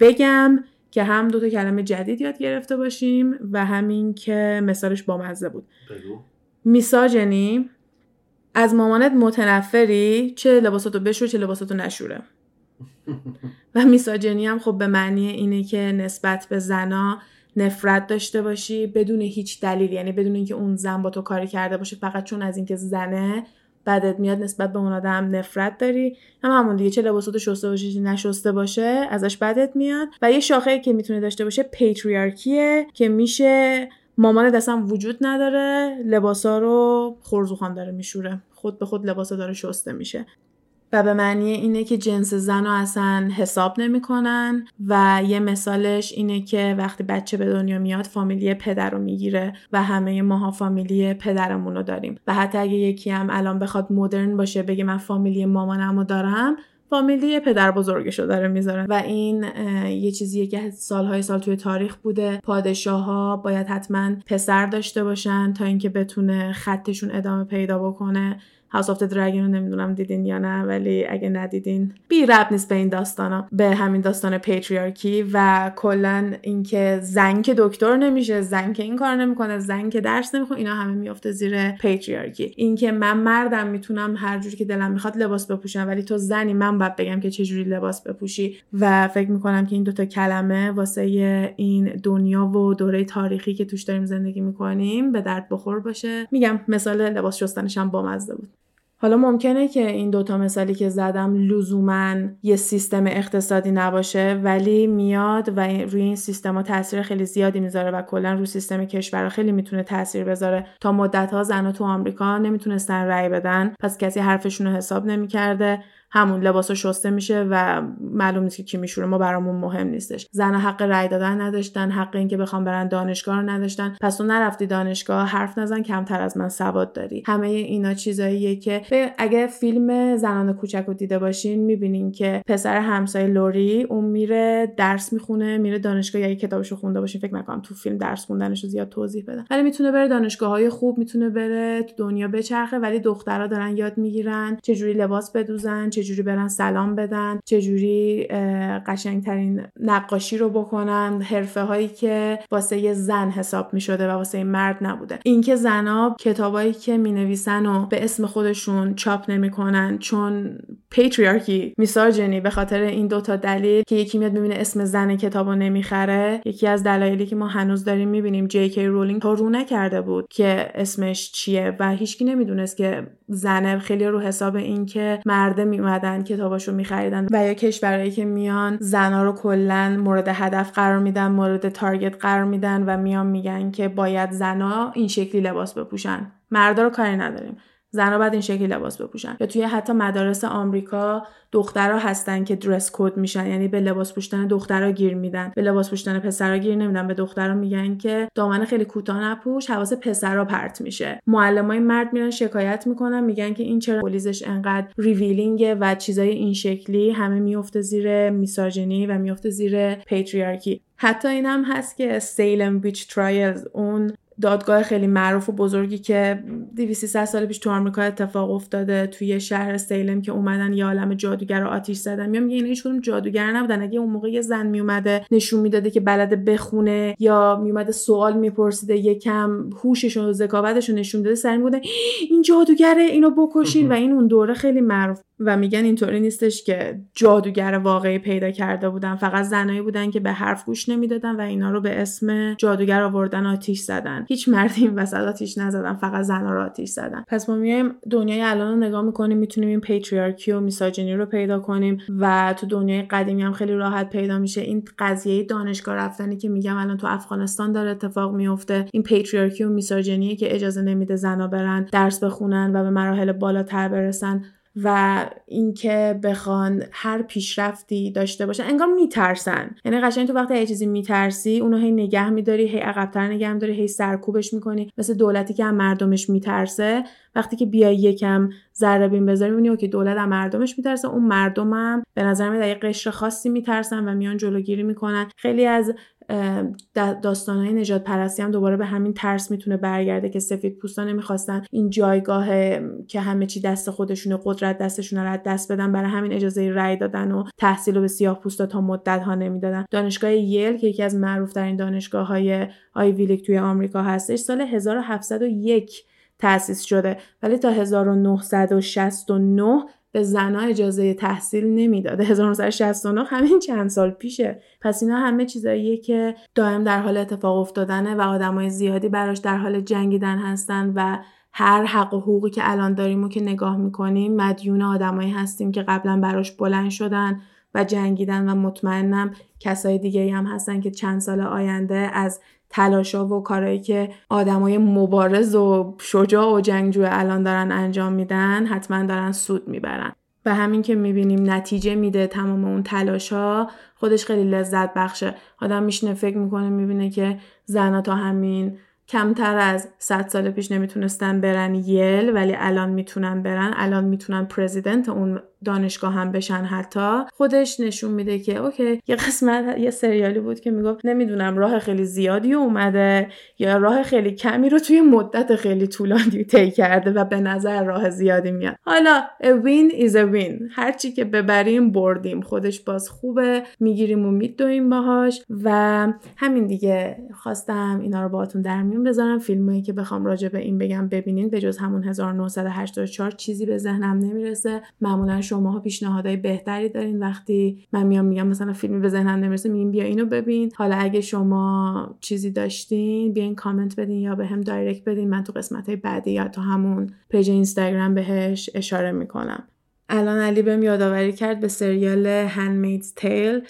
بگم که هم دو تا کلمه جدید یاد گرفته باشیم و همین که مثالش بامزه بود. میساجنی از مامانت متنفری چه لباساتو بشور چه لباساتو نشوره. *laughs* و میساجنی هم خب به معنی اینه که نسبت به زنا نفرت داشته باشی بدون هیچ دلیل. یعنی بدون اینکه اون زن با تو کاری کرده باشه فقط چون از اینکه زنه بدت میاد نسبت به اون آدم نفرت داری. هم همون دیگه چه لباساتو شسته باشه نشسته باشه ازش بدت میاد. و یه شاخه که می‌تونه داشته باشه پیتریارکیه که میشه مامانت اصلا وجود نداره لباسا رو خورزوخان داره میشوره. خود به خود لباسا داره شسته میشه. و به معنی اینه که جنس زن رو اصلا حساب نمی‌کنن و یه مثالش اینه که وقتی بچه به دنیا میاد فامیلی پدر رو می‌گیره و همه ماها فامیلی پدرمون رو داریم. و حتی اگه یکی هم الان بخواد مدرن باشه بگه من فامیلی مامانم رو دارم فامیلی پدر بزرگش رو داره می‌ذاره. و این یه چیزیه که سالهای سال توی تاریخ بوده. پادشاه ها باید حتما پسر داشته باشن تا اینکه بتونه خطشون ادامه پیدا بکنه. House of Dragon رو نمی‌دونم دیدین یا نه ولی اگه ندیدین بی ربط نیست به این داستانا به همین داستان patriarchy و کلا اینکه زن که دکتر نمیشه زن که این کار نمی‌کنه زن که درس نمی‌خونه اینا همه میافته زیر patriarchy اینکه من مَردم می‌تونم هر جوری که دلم می‌خواد لباس بپوشم ولی تو زنی من باید بگم که چجوری لباس بپوشی. و فکر می‌کنم که این دوتا کلمه واسه این دنیا و دوره تاریخی که توش داریم زندگی می‌کنیم به درد بخور باشه. میگم مثال لباس شستنش هم بامزه بود. حالا ممکنه که این دوتا مثالی که زدم لزوما یه سیستم اقتصادی نباشه ولی میاد و روی این سیستم ها تاثیر خیلی زیادی می‌ذاره و کلا روی سیستم کشور خیلی می‌تونه تاثیر بذاره. تا مدت ها زنها تو آمریکا نمی‌تونستن رأی بدن پس کسی حرفشون رو حساب نمی‌کرده. همون لباس شسته میشه و معلوم نیست که کی میشوره ما برامون مهم نیستش. زن حق رأی دادن نداشتن حق اینکه بخوام برن دانشگاه رو نداشتن. پس تو نرفتی دانشگاه حرف نزن کمتر از من سواد داری. همه اینا چیزاییه که اگه فیلم زنان کوچک رو دیده باشین می‌بینین که پسر همسایه لوری اون میره درس می‌خونه میره دانشگاه. یا کتابش رو خونده باشین فکر نکنم تو فیلم درس خوندنش رو زیاد توضیح بدن ولی می‌تونه بره دانشگاه های خوب می‌تونه بره تو دنیا بچرخه ولی دخترها دارن یاد می‌گیرن چجوری لباس بدوزن چجوری برن سلام بدن چجوری قشنگترین نقاشی رو بکنن حرفه هایی که واسه یه زن حساب می شده و واسه مرد نبوده. اینکه زنا کتابایی که می نویسن و به اسم خودشون چاپ نمی‌کنن چون پیتریارکی میساجنی به خاطر این دوتا دلیل که یکی میاد می‌بینه اسم زن کتابو نمی‌خره یکی از دلایلی که ما هنوز داریم می‌بینیم جی کی رولینگ تا رو نکرده بود که اسمش چیه و هیچکی نمی‌دونست که زنه خیلی رو حساب این که مرده میومدن کتاباشو میخریدن و یا کشورهایی که میان زنا رو کلا مورد هدف قرار میدن مورد تارگت قرار میدن و میان میگن که باید زنا این شکلی لباس بپوشن. مردا رو کاری نداریم. زنها باید این شکلی لباس بپوشن. یا توی حتی مدارس آمریکا دخترها هستن که dress code میشن یعنی به لباس پوشیدن دخترها گیر میدن. به لباس پوشیدن پسرها گیر نمیدن. به دخترها میگن که دامن خیلی کوتاه نپوش حواس پسرها پرت میشه. معلمای مرد میرن شکایت می‌کنن میگن که این چرا بلوزش انقدر revealing و چیزای این شکلی همه میفته زیر misogyny و میفته زیر patriarchy حتی این هم هست که Salem witch trials اون دادگاه خیلی معروف و بزرگی که 200 سال پیش تو آمریکا اتفاق افتاده توی شهر سیلم که اومدن یه عالم جادوگر رو آتیش زدن. میام میگه اینا هیچ جادوگر نبودن. اگه اون موقع یه زن میومده نشون می‌داده که بلده بخونه یا میومده سوال میپرسیده یکم هوشش و ذکاوتش رو نشون داده سر بوده این جادوگره اینو بکشین. و این اون دوره خیلی معروف. و میگن اینطوری نیستش که جادوگر واقعی پیدا کرده بودن. فقط زنایی بودن که به حرف گوش نمی‌دادن و اینا رو به اسم جادوگر آوردن آتیش زدن. هیچ مردی این وسط آتیش نزدن فقط زنا رو آتیش زدن. پس ما میایم دنیای الان رو نگاه می‌کنیم می‌تونیم این پیتریارکی و میساجینی رو پیدا کنیم و تو دنیای قدیمی هم خیلی راحت پیدا میشه. این قضیه دانشگاه رفتنی که میگم الان تو افغانستان داره اتفاق میفته. این پیتریارکی و میساجینی که اجازه نمیده زنا برن درس بخونن و به مراحل بالاتر برسن. و اینکه بخوان هر پیشرفتی داشته باشن. انگار میترسن. یعنی قشنگ تو وقتی یه چیزی میترسی اونو هی نگه میداری هی عقبتر نگه میداری هی سرکوبش می‌کنی. مثل دولتی که هم مردمش میترسه. وقتی که بیای یکم ذره بین بذاری می‌بینی که دولت هم مردمش میترسه. اون مردمم به نظر میاد یه قشر خاصی میترسن و میان جلوگیری می‌کنن. خیلی از داستان های نجات پرستی هم دوباره به همین ترس می‌تونه برگرده که سفید پوستا نمی‌خواستن این جایگاه که همه چی دست خودشونه قدرت دستشون رو دست بدن برای همین اجازه رأی دادن و تحصیل رو به سیاه پوستا تا مدت ها نمی‌دادن. دانشگاه یل که یکی از معروف ترین دانشگاه های آیوی توی آمریکا هستش سال 1701 تأسیس شده. ولی تا 1969 به زنها اجازه تحصیل نمی‌داده. 1969 همین چند سال پیشه. پس اینا همه چیزاییه که دائم در حال اتفاق افتادنه و آدمای زیادی براش در حال جنگیدن هستن و هر حق و حقوقی که الان داریم و که نگاه می‌کنیم مدیون آدمایی هستیم که قبلا براش بلند شدن. و جنگیدن و مطمئنم کسای دیگه هم هستن که چند سال آینده از تلاشا و کارهایی که آدمای مبارز و شجاع و جنگجو الان دارن انجام میدن حتما دارن سود می‌برن. و همین که می‌بینیم نتیجه میده تمام اون تلاشا خودش خیلی لذت بخشه آدم میشنه فکر می‌کنه می‌بینه که زنها تا همین کمتر از 100 سال پیش نمی‌تونستن برن یل ولی الان می‌تونن برن. الان می‌تونن پرزیدنت اون دانشگاه هم بشن حتی. خودش نشون میده که اوکی یه قسمت یه سریالی بود که می‌گفت نمی‌دونم راه خیلی زیادی اومده یا راه خیلی کمی رو توی مدت خیلی طولانی *laughs* طی کرده و به نظر راه زیادی میاد. حالا a win is a win. هرچی که ببریم بردیم. خودش باز خوبه می‌گیریم و میدویم باهاش و همین دیگه. خواستم اینا رو باهاتون در میون بذارم. فیلمایی که بخوام راجع به این بگم ببینین به جز همون 1984 چیزی به ذهنم نمی‌رسه. معمولا شماها پیشنهادهای بهتری دارین. وقتی من میام میگم مثلا فیلمی به ذهنم نمی‌رسه میگین بیا اینو ببین. حالا اگه شما چیزی داشتین بیاین کامنت بدین یا بهم direct بدین. من تو قسمت های بعدی یا تو همون page اینستاگرام بهش اشاره می‌کنم. الان علی بهم یادآوری کرد به سریال Handmaid's Tale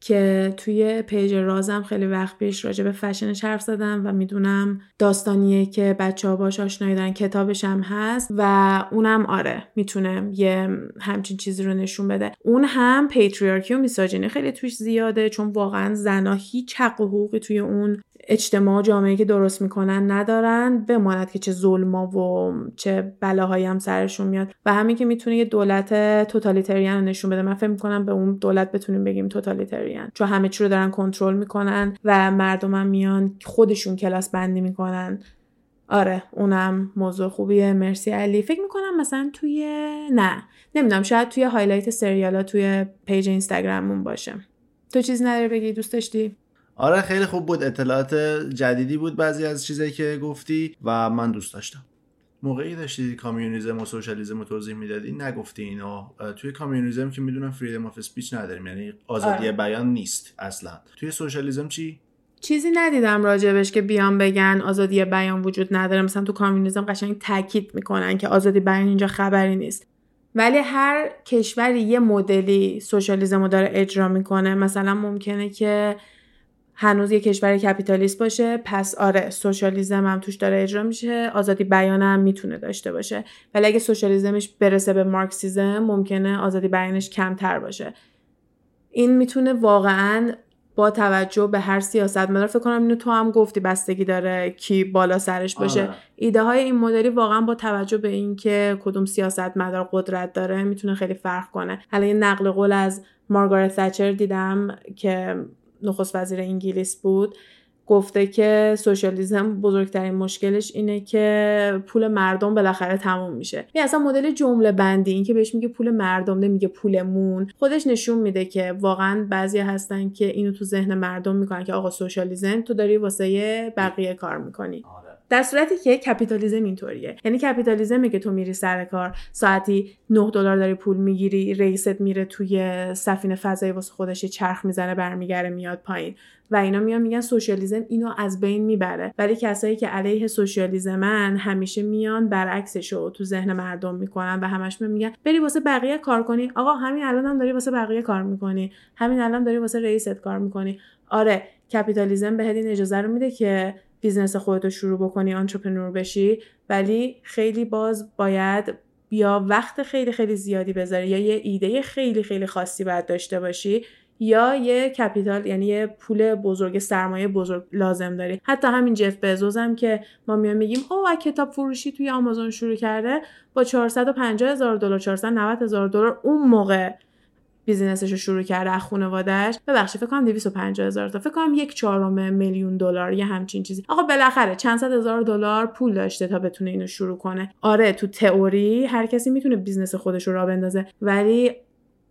که توی پیج رازم خیلی وقت پیش راجع به فشنش حرف زدم و می‌دونم داستانیه که بچه ها باش آشنایی دارن کتابش هم هست و اونم آره می‌تونه یه همچین چیزی رو نشون بده. اون هم پیتریارکی و میساجینی خیلی توش زیاده چون واقعا زنا هیچ حق و حقوقی توی اون اجتماع و جامعه که درست می‌کنن ندارن بماند که چه ظلما و چه بلاهایی هم سرشون میاد. و همین که می‌تونه یه دولت totalitarian نشون بده. من فکر می‌کنم به اون دولت بتونیم بگیم totalitarian. چون همه چی رو دارن کنترل می‌کنن و مردم هم میان خودشون کلاس بندی می‌کنن. آره اونم موضوع خوبیه. مرسی علی. فکر می‌کنم مثلا توی نه نمی‌دونم شاید توی highlight سریالا توی page اینستاگراممون باشه. تو چیزی نداری بگی؟ دوست داشتی؟ آره خیلی خوب بود. اطلاعات جدیدی بود بعضی از چیزایی که گفتی و من دوست داشتم. موقعی داشتی کامیونیزم و socialism رو توضیح می‌دادی نگفتی اینو. توی کامیونیزم که می‌دونم freedom of speech نداریم یعنی آزادی آره. بیان نیست اصلا. توی socialism چی؟ چیزی ندیدم راجبش که بیان بگن آزادی بیان وجود نداره. مثلا تو کامیونیزم قشنگ تاکید می‌کنن که آزادی بیان اینجا خبری نیست. ولی هر کشوری یه مدلی socialism رو داره اجرا می‌کنه. مثلا ممکنه که هنوز یه کشور capitalist باشه پس آره socialism هم توش داره اجرا میشه آزادی بیان هم می‌تونه داشته باشه. ولی اگه socialism ش برسه به Marxism ممکنه آزادی بیانش کمتر باشه. این می‌تونه واقعا با توجه به هر سیاست مدار فکر کنم اینو تو هم گفتی بستگی داره کی بالا سرش باشه. آره. ایده های این مدلی واقعا با توجه به اینکه کدوم سیاست مدار قدرت داره می‌تونه خیلی فرق کنه. حالا یه نقل قول از مارگارت تچر دیدم که نخست وزیر انگلیس بود گفته که socialism بزرگترین مشکلش اینه که پول مردم بالاخره تموم میشه. این اصلا مدل جمله بندی این که بهش میگه پول مردم نمیگه پولمون. خودش نشون میده که واقعا بعضی هستن که اینو تو ذهن مردم می‌کنن که آقا socialism تو داری واسه بقیه کار می‌کنی. آره. در صورتی که کپیتالیزم اینطوریه. یعنی کپیتالیزمه که تو میری سر کار ساعتی 9 دلار داری پول می‌گیری رئیست میره توی سفینه فضایی واسه خودش چرخ می‌زنه برمیگرده میاد پایین. و اینا میان میگن socialism اینو از بین می‌بره. ولی کسایی که علیه socialism ن همیشه میان برعکسش رو تو ذهن مردم می‌کنن و همش میگن بری واسه بقیه کار کنی. آقا همین الان هم داری واسه بقیه کار می‌کنی. همین الان داری واسه رئیست کار می‌کنی. آره کپیتالیزم بهت این اجازه رو میده که business خودتو شروع بکنی entrepreneur بشی ولی خیلی باز باید یا وقت خیلی خیلی زیادی بذاری یا یه ایده خیلی خیلی خاصی باید داشته باشی یا یه capital یعنی یه پول بزرگ سرمایه بزرگ لازم داری. حتی همین جف بزوز هم که ما میان میگیم او کتاب فروشی توی آمازون شروع کرده با 450 هزار دلار 490 هزار دلار اون موقع business ش رو شروع کرده از خانواده‌اش. ببخشید فکر کنم 250 هزار تا. فکر کنم یک چهارم میلیون دلار یه همچین چیزی. آقا بالاخره چند صد هزار دلار پول داشته تا بتونه اینو شروع کنه. آره تو تئوری هر کسی می‌تونه business خودش رو راه بندازه. ولی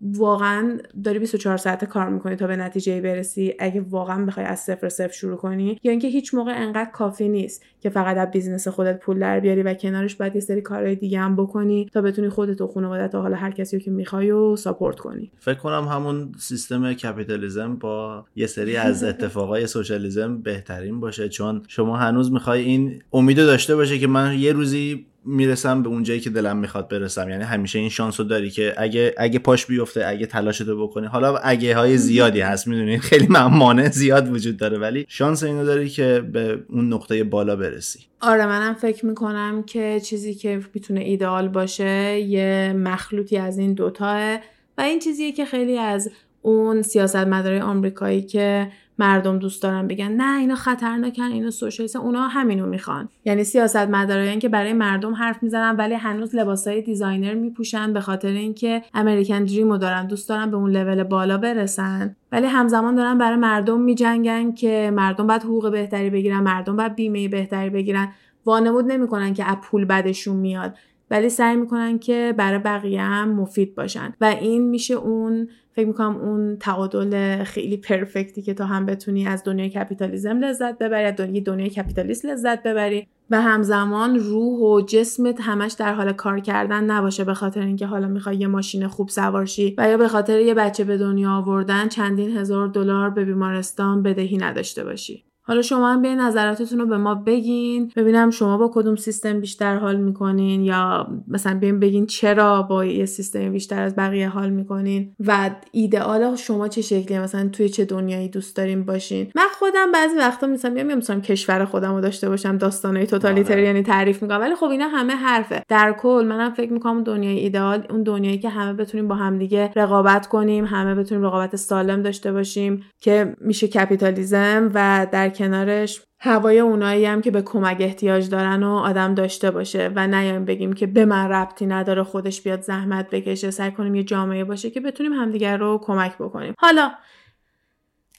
واقعا داری 24 ساعته کار می‌کنی تا به نتیجه برسی. اگه واقعا بخوای از صفر صفر شروع کنی یا اینکه هیچ موقع انقدر کافی نیست که فقط از business خودت پول در بیاری و کنارش باید یه سری کارهای دیگه هم بکنی تا بتونی خودت و خانوادت و حالا هر کسی که می‌خوای و support کنی. فکر کنم همون سیستم کپیتالیزم با یه سری از *laughs* اتفاقای socialism بهترین باشه. چون شما هنوز می‌خوای این امیدو داشته باشه که من یه روزی می‌رسم به اونجایی که دلم می‌خواد برسم. یعنی همیشه این شانس رو داری که اگه اگه پاش بیفته اگه تلاشتو بکنی. حالا اگه های زیادی هست می‌دونی؟ خیلی مانع زیاد وجود داره. ولی شانس اینو داری که به اون نقطه بالا برسی. آره منم فکر می‌کنم که چیزی که می‌تونه ایدئال باشه یه مخلوطی از این دوتاه. و این چیزیه که خیلی از اون سیاست مداره آمریکایی که مردم دوست دارن بگن نه اینا خطرناکن اینا socialist ن اونا همینو می‌خوان. یعنی سیاست مدارایان که برای مردم حرف می‌زنن ولی هنوز لباسای designer میپوشن به خاطر اینکه American dream و دارن دوست دارن به اون لول بالا برسن. ولی همزمان دارن برای مردم میجنگن که مردم باید حقوق بهتری بگیرن مردم باید بیمه بهتری بگیرن. وانمود نمی‌کنن که از پول بدشون میاد. ولی سعی می‌کنن که برای بقیه هم مفید باشن. و این میشه اون فکر می‌کنم اون تعادل خیلی پرفکتی که تو هم بتونی از دنیای کپیتالیزم لذت ببری از دنیای دنیای کپیتالیست لذت ببری و همزمان روح و جسمت همش در حال کار کردن نباشه به خاطر اینکه حالا می‌خوای یه ماشین خوب سوارشی و یا به خاطر یه بچه به دنیا آوردن چندین هزار دلار به بیمارستان بدهی نداشته باشی. حالا شما هم به نظراتتون رو به ما بگین. ببینم شما با کدوم سیستم بیشتر حال می‌کنین یا مثلا بیاین بگین چرا با یه سیستم بیشتر از بقیه حال می‌کنین. و ایدئال شما چه شکلیه؟ مثلا توی چه دنیایی دوست دارین باشین. من خودم بعضی وقتا مثلا میام میام کشور خودم رو داشته باشم داستانای توتالیتری یعنی تعریف می‌کنم. ولی خب اینا همه حرفه. در کل منم فکر می‌کنم دنیای ایدئال اون دنیایی که همه بتونیم با همدیگه رقابت کنیم همه بتونیم رقابت سالم داشته باشیم که میشه کپیتالیزم و در کنارش هوای اونایی هم که به کمک احتیاج دارن و آدم داشته باشه و نیایم بگیم که به من ربطی نداره خودش بیاد زحمت بکشه سعی کنیم یه جامعه باشه که بتونیم همدیگر رو کمک بکنیم. حالا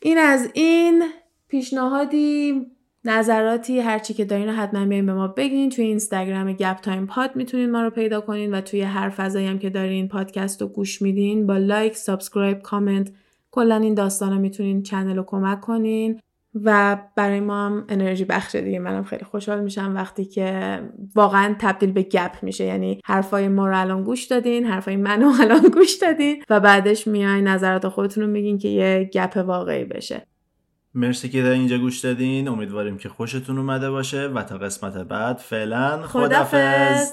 این از این پیشنهادی نظراتی هرچی که دارین حتما بیاین به ما بگین. توی اینستاگرام گپ تایم پاد می‌تونین ما رو پیدا کنین و توی هر فضایی هم که دارین پادکست رو گوش میدین با like subscribe comment کلا این داستان رو می‌تونین channel رو کمک کنین. و برای ما هم انرژی بخشه دیگه. منم خیلی خوشحال میشم وقتی که واقعا تبدیل به گپ میشه. یعنی حرفای ما رو الان گوش دادین حرفای منو الان *laughs* گوش دادین و بعدش میاین نظرات خودتون رو میگین که یه گپ واقعی بشه. مرسی که در اینجا گوش دادین. امیدواریم که خوشتون اومده باشه و تا قسمت بعد فعلا خدافظ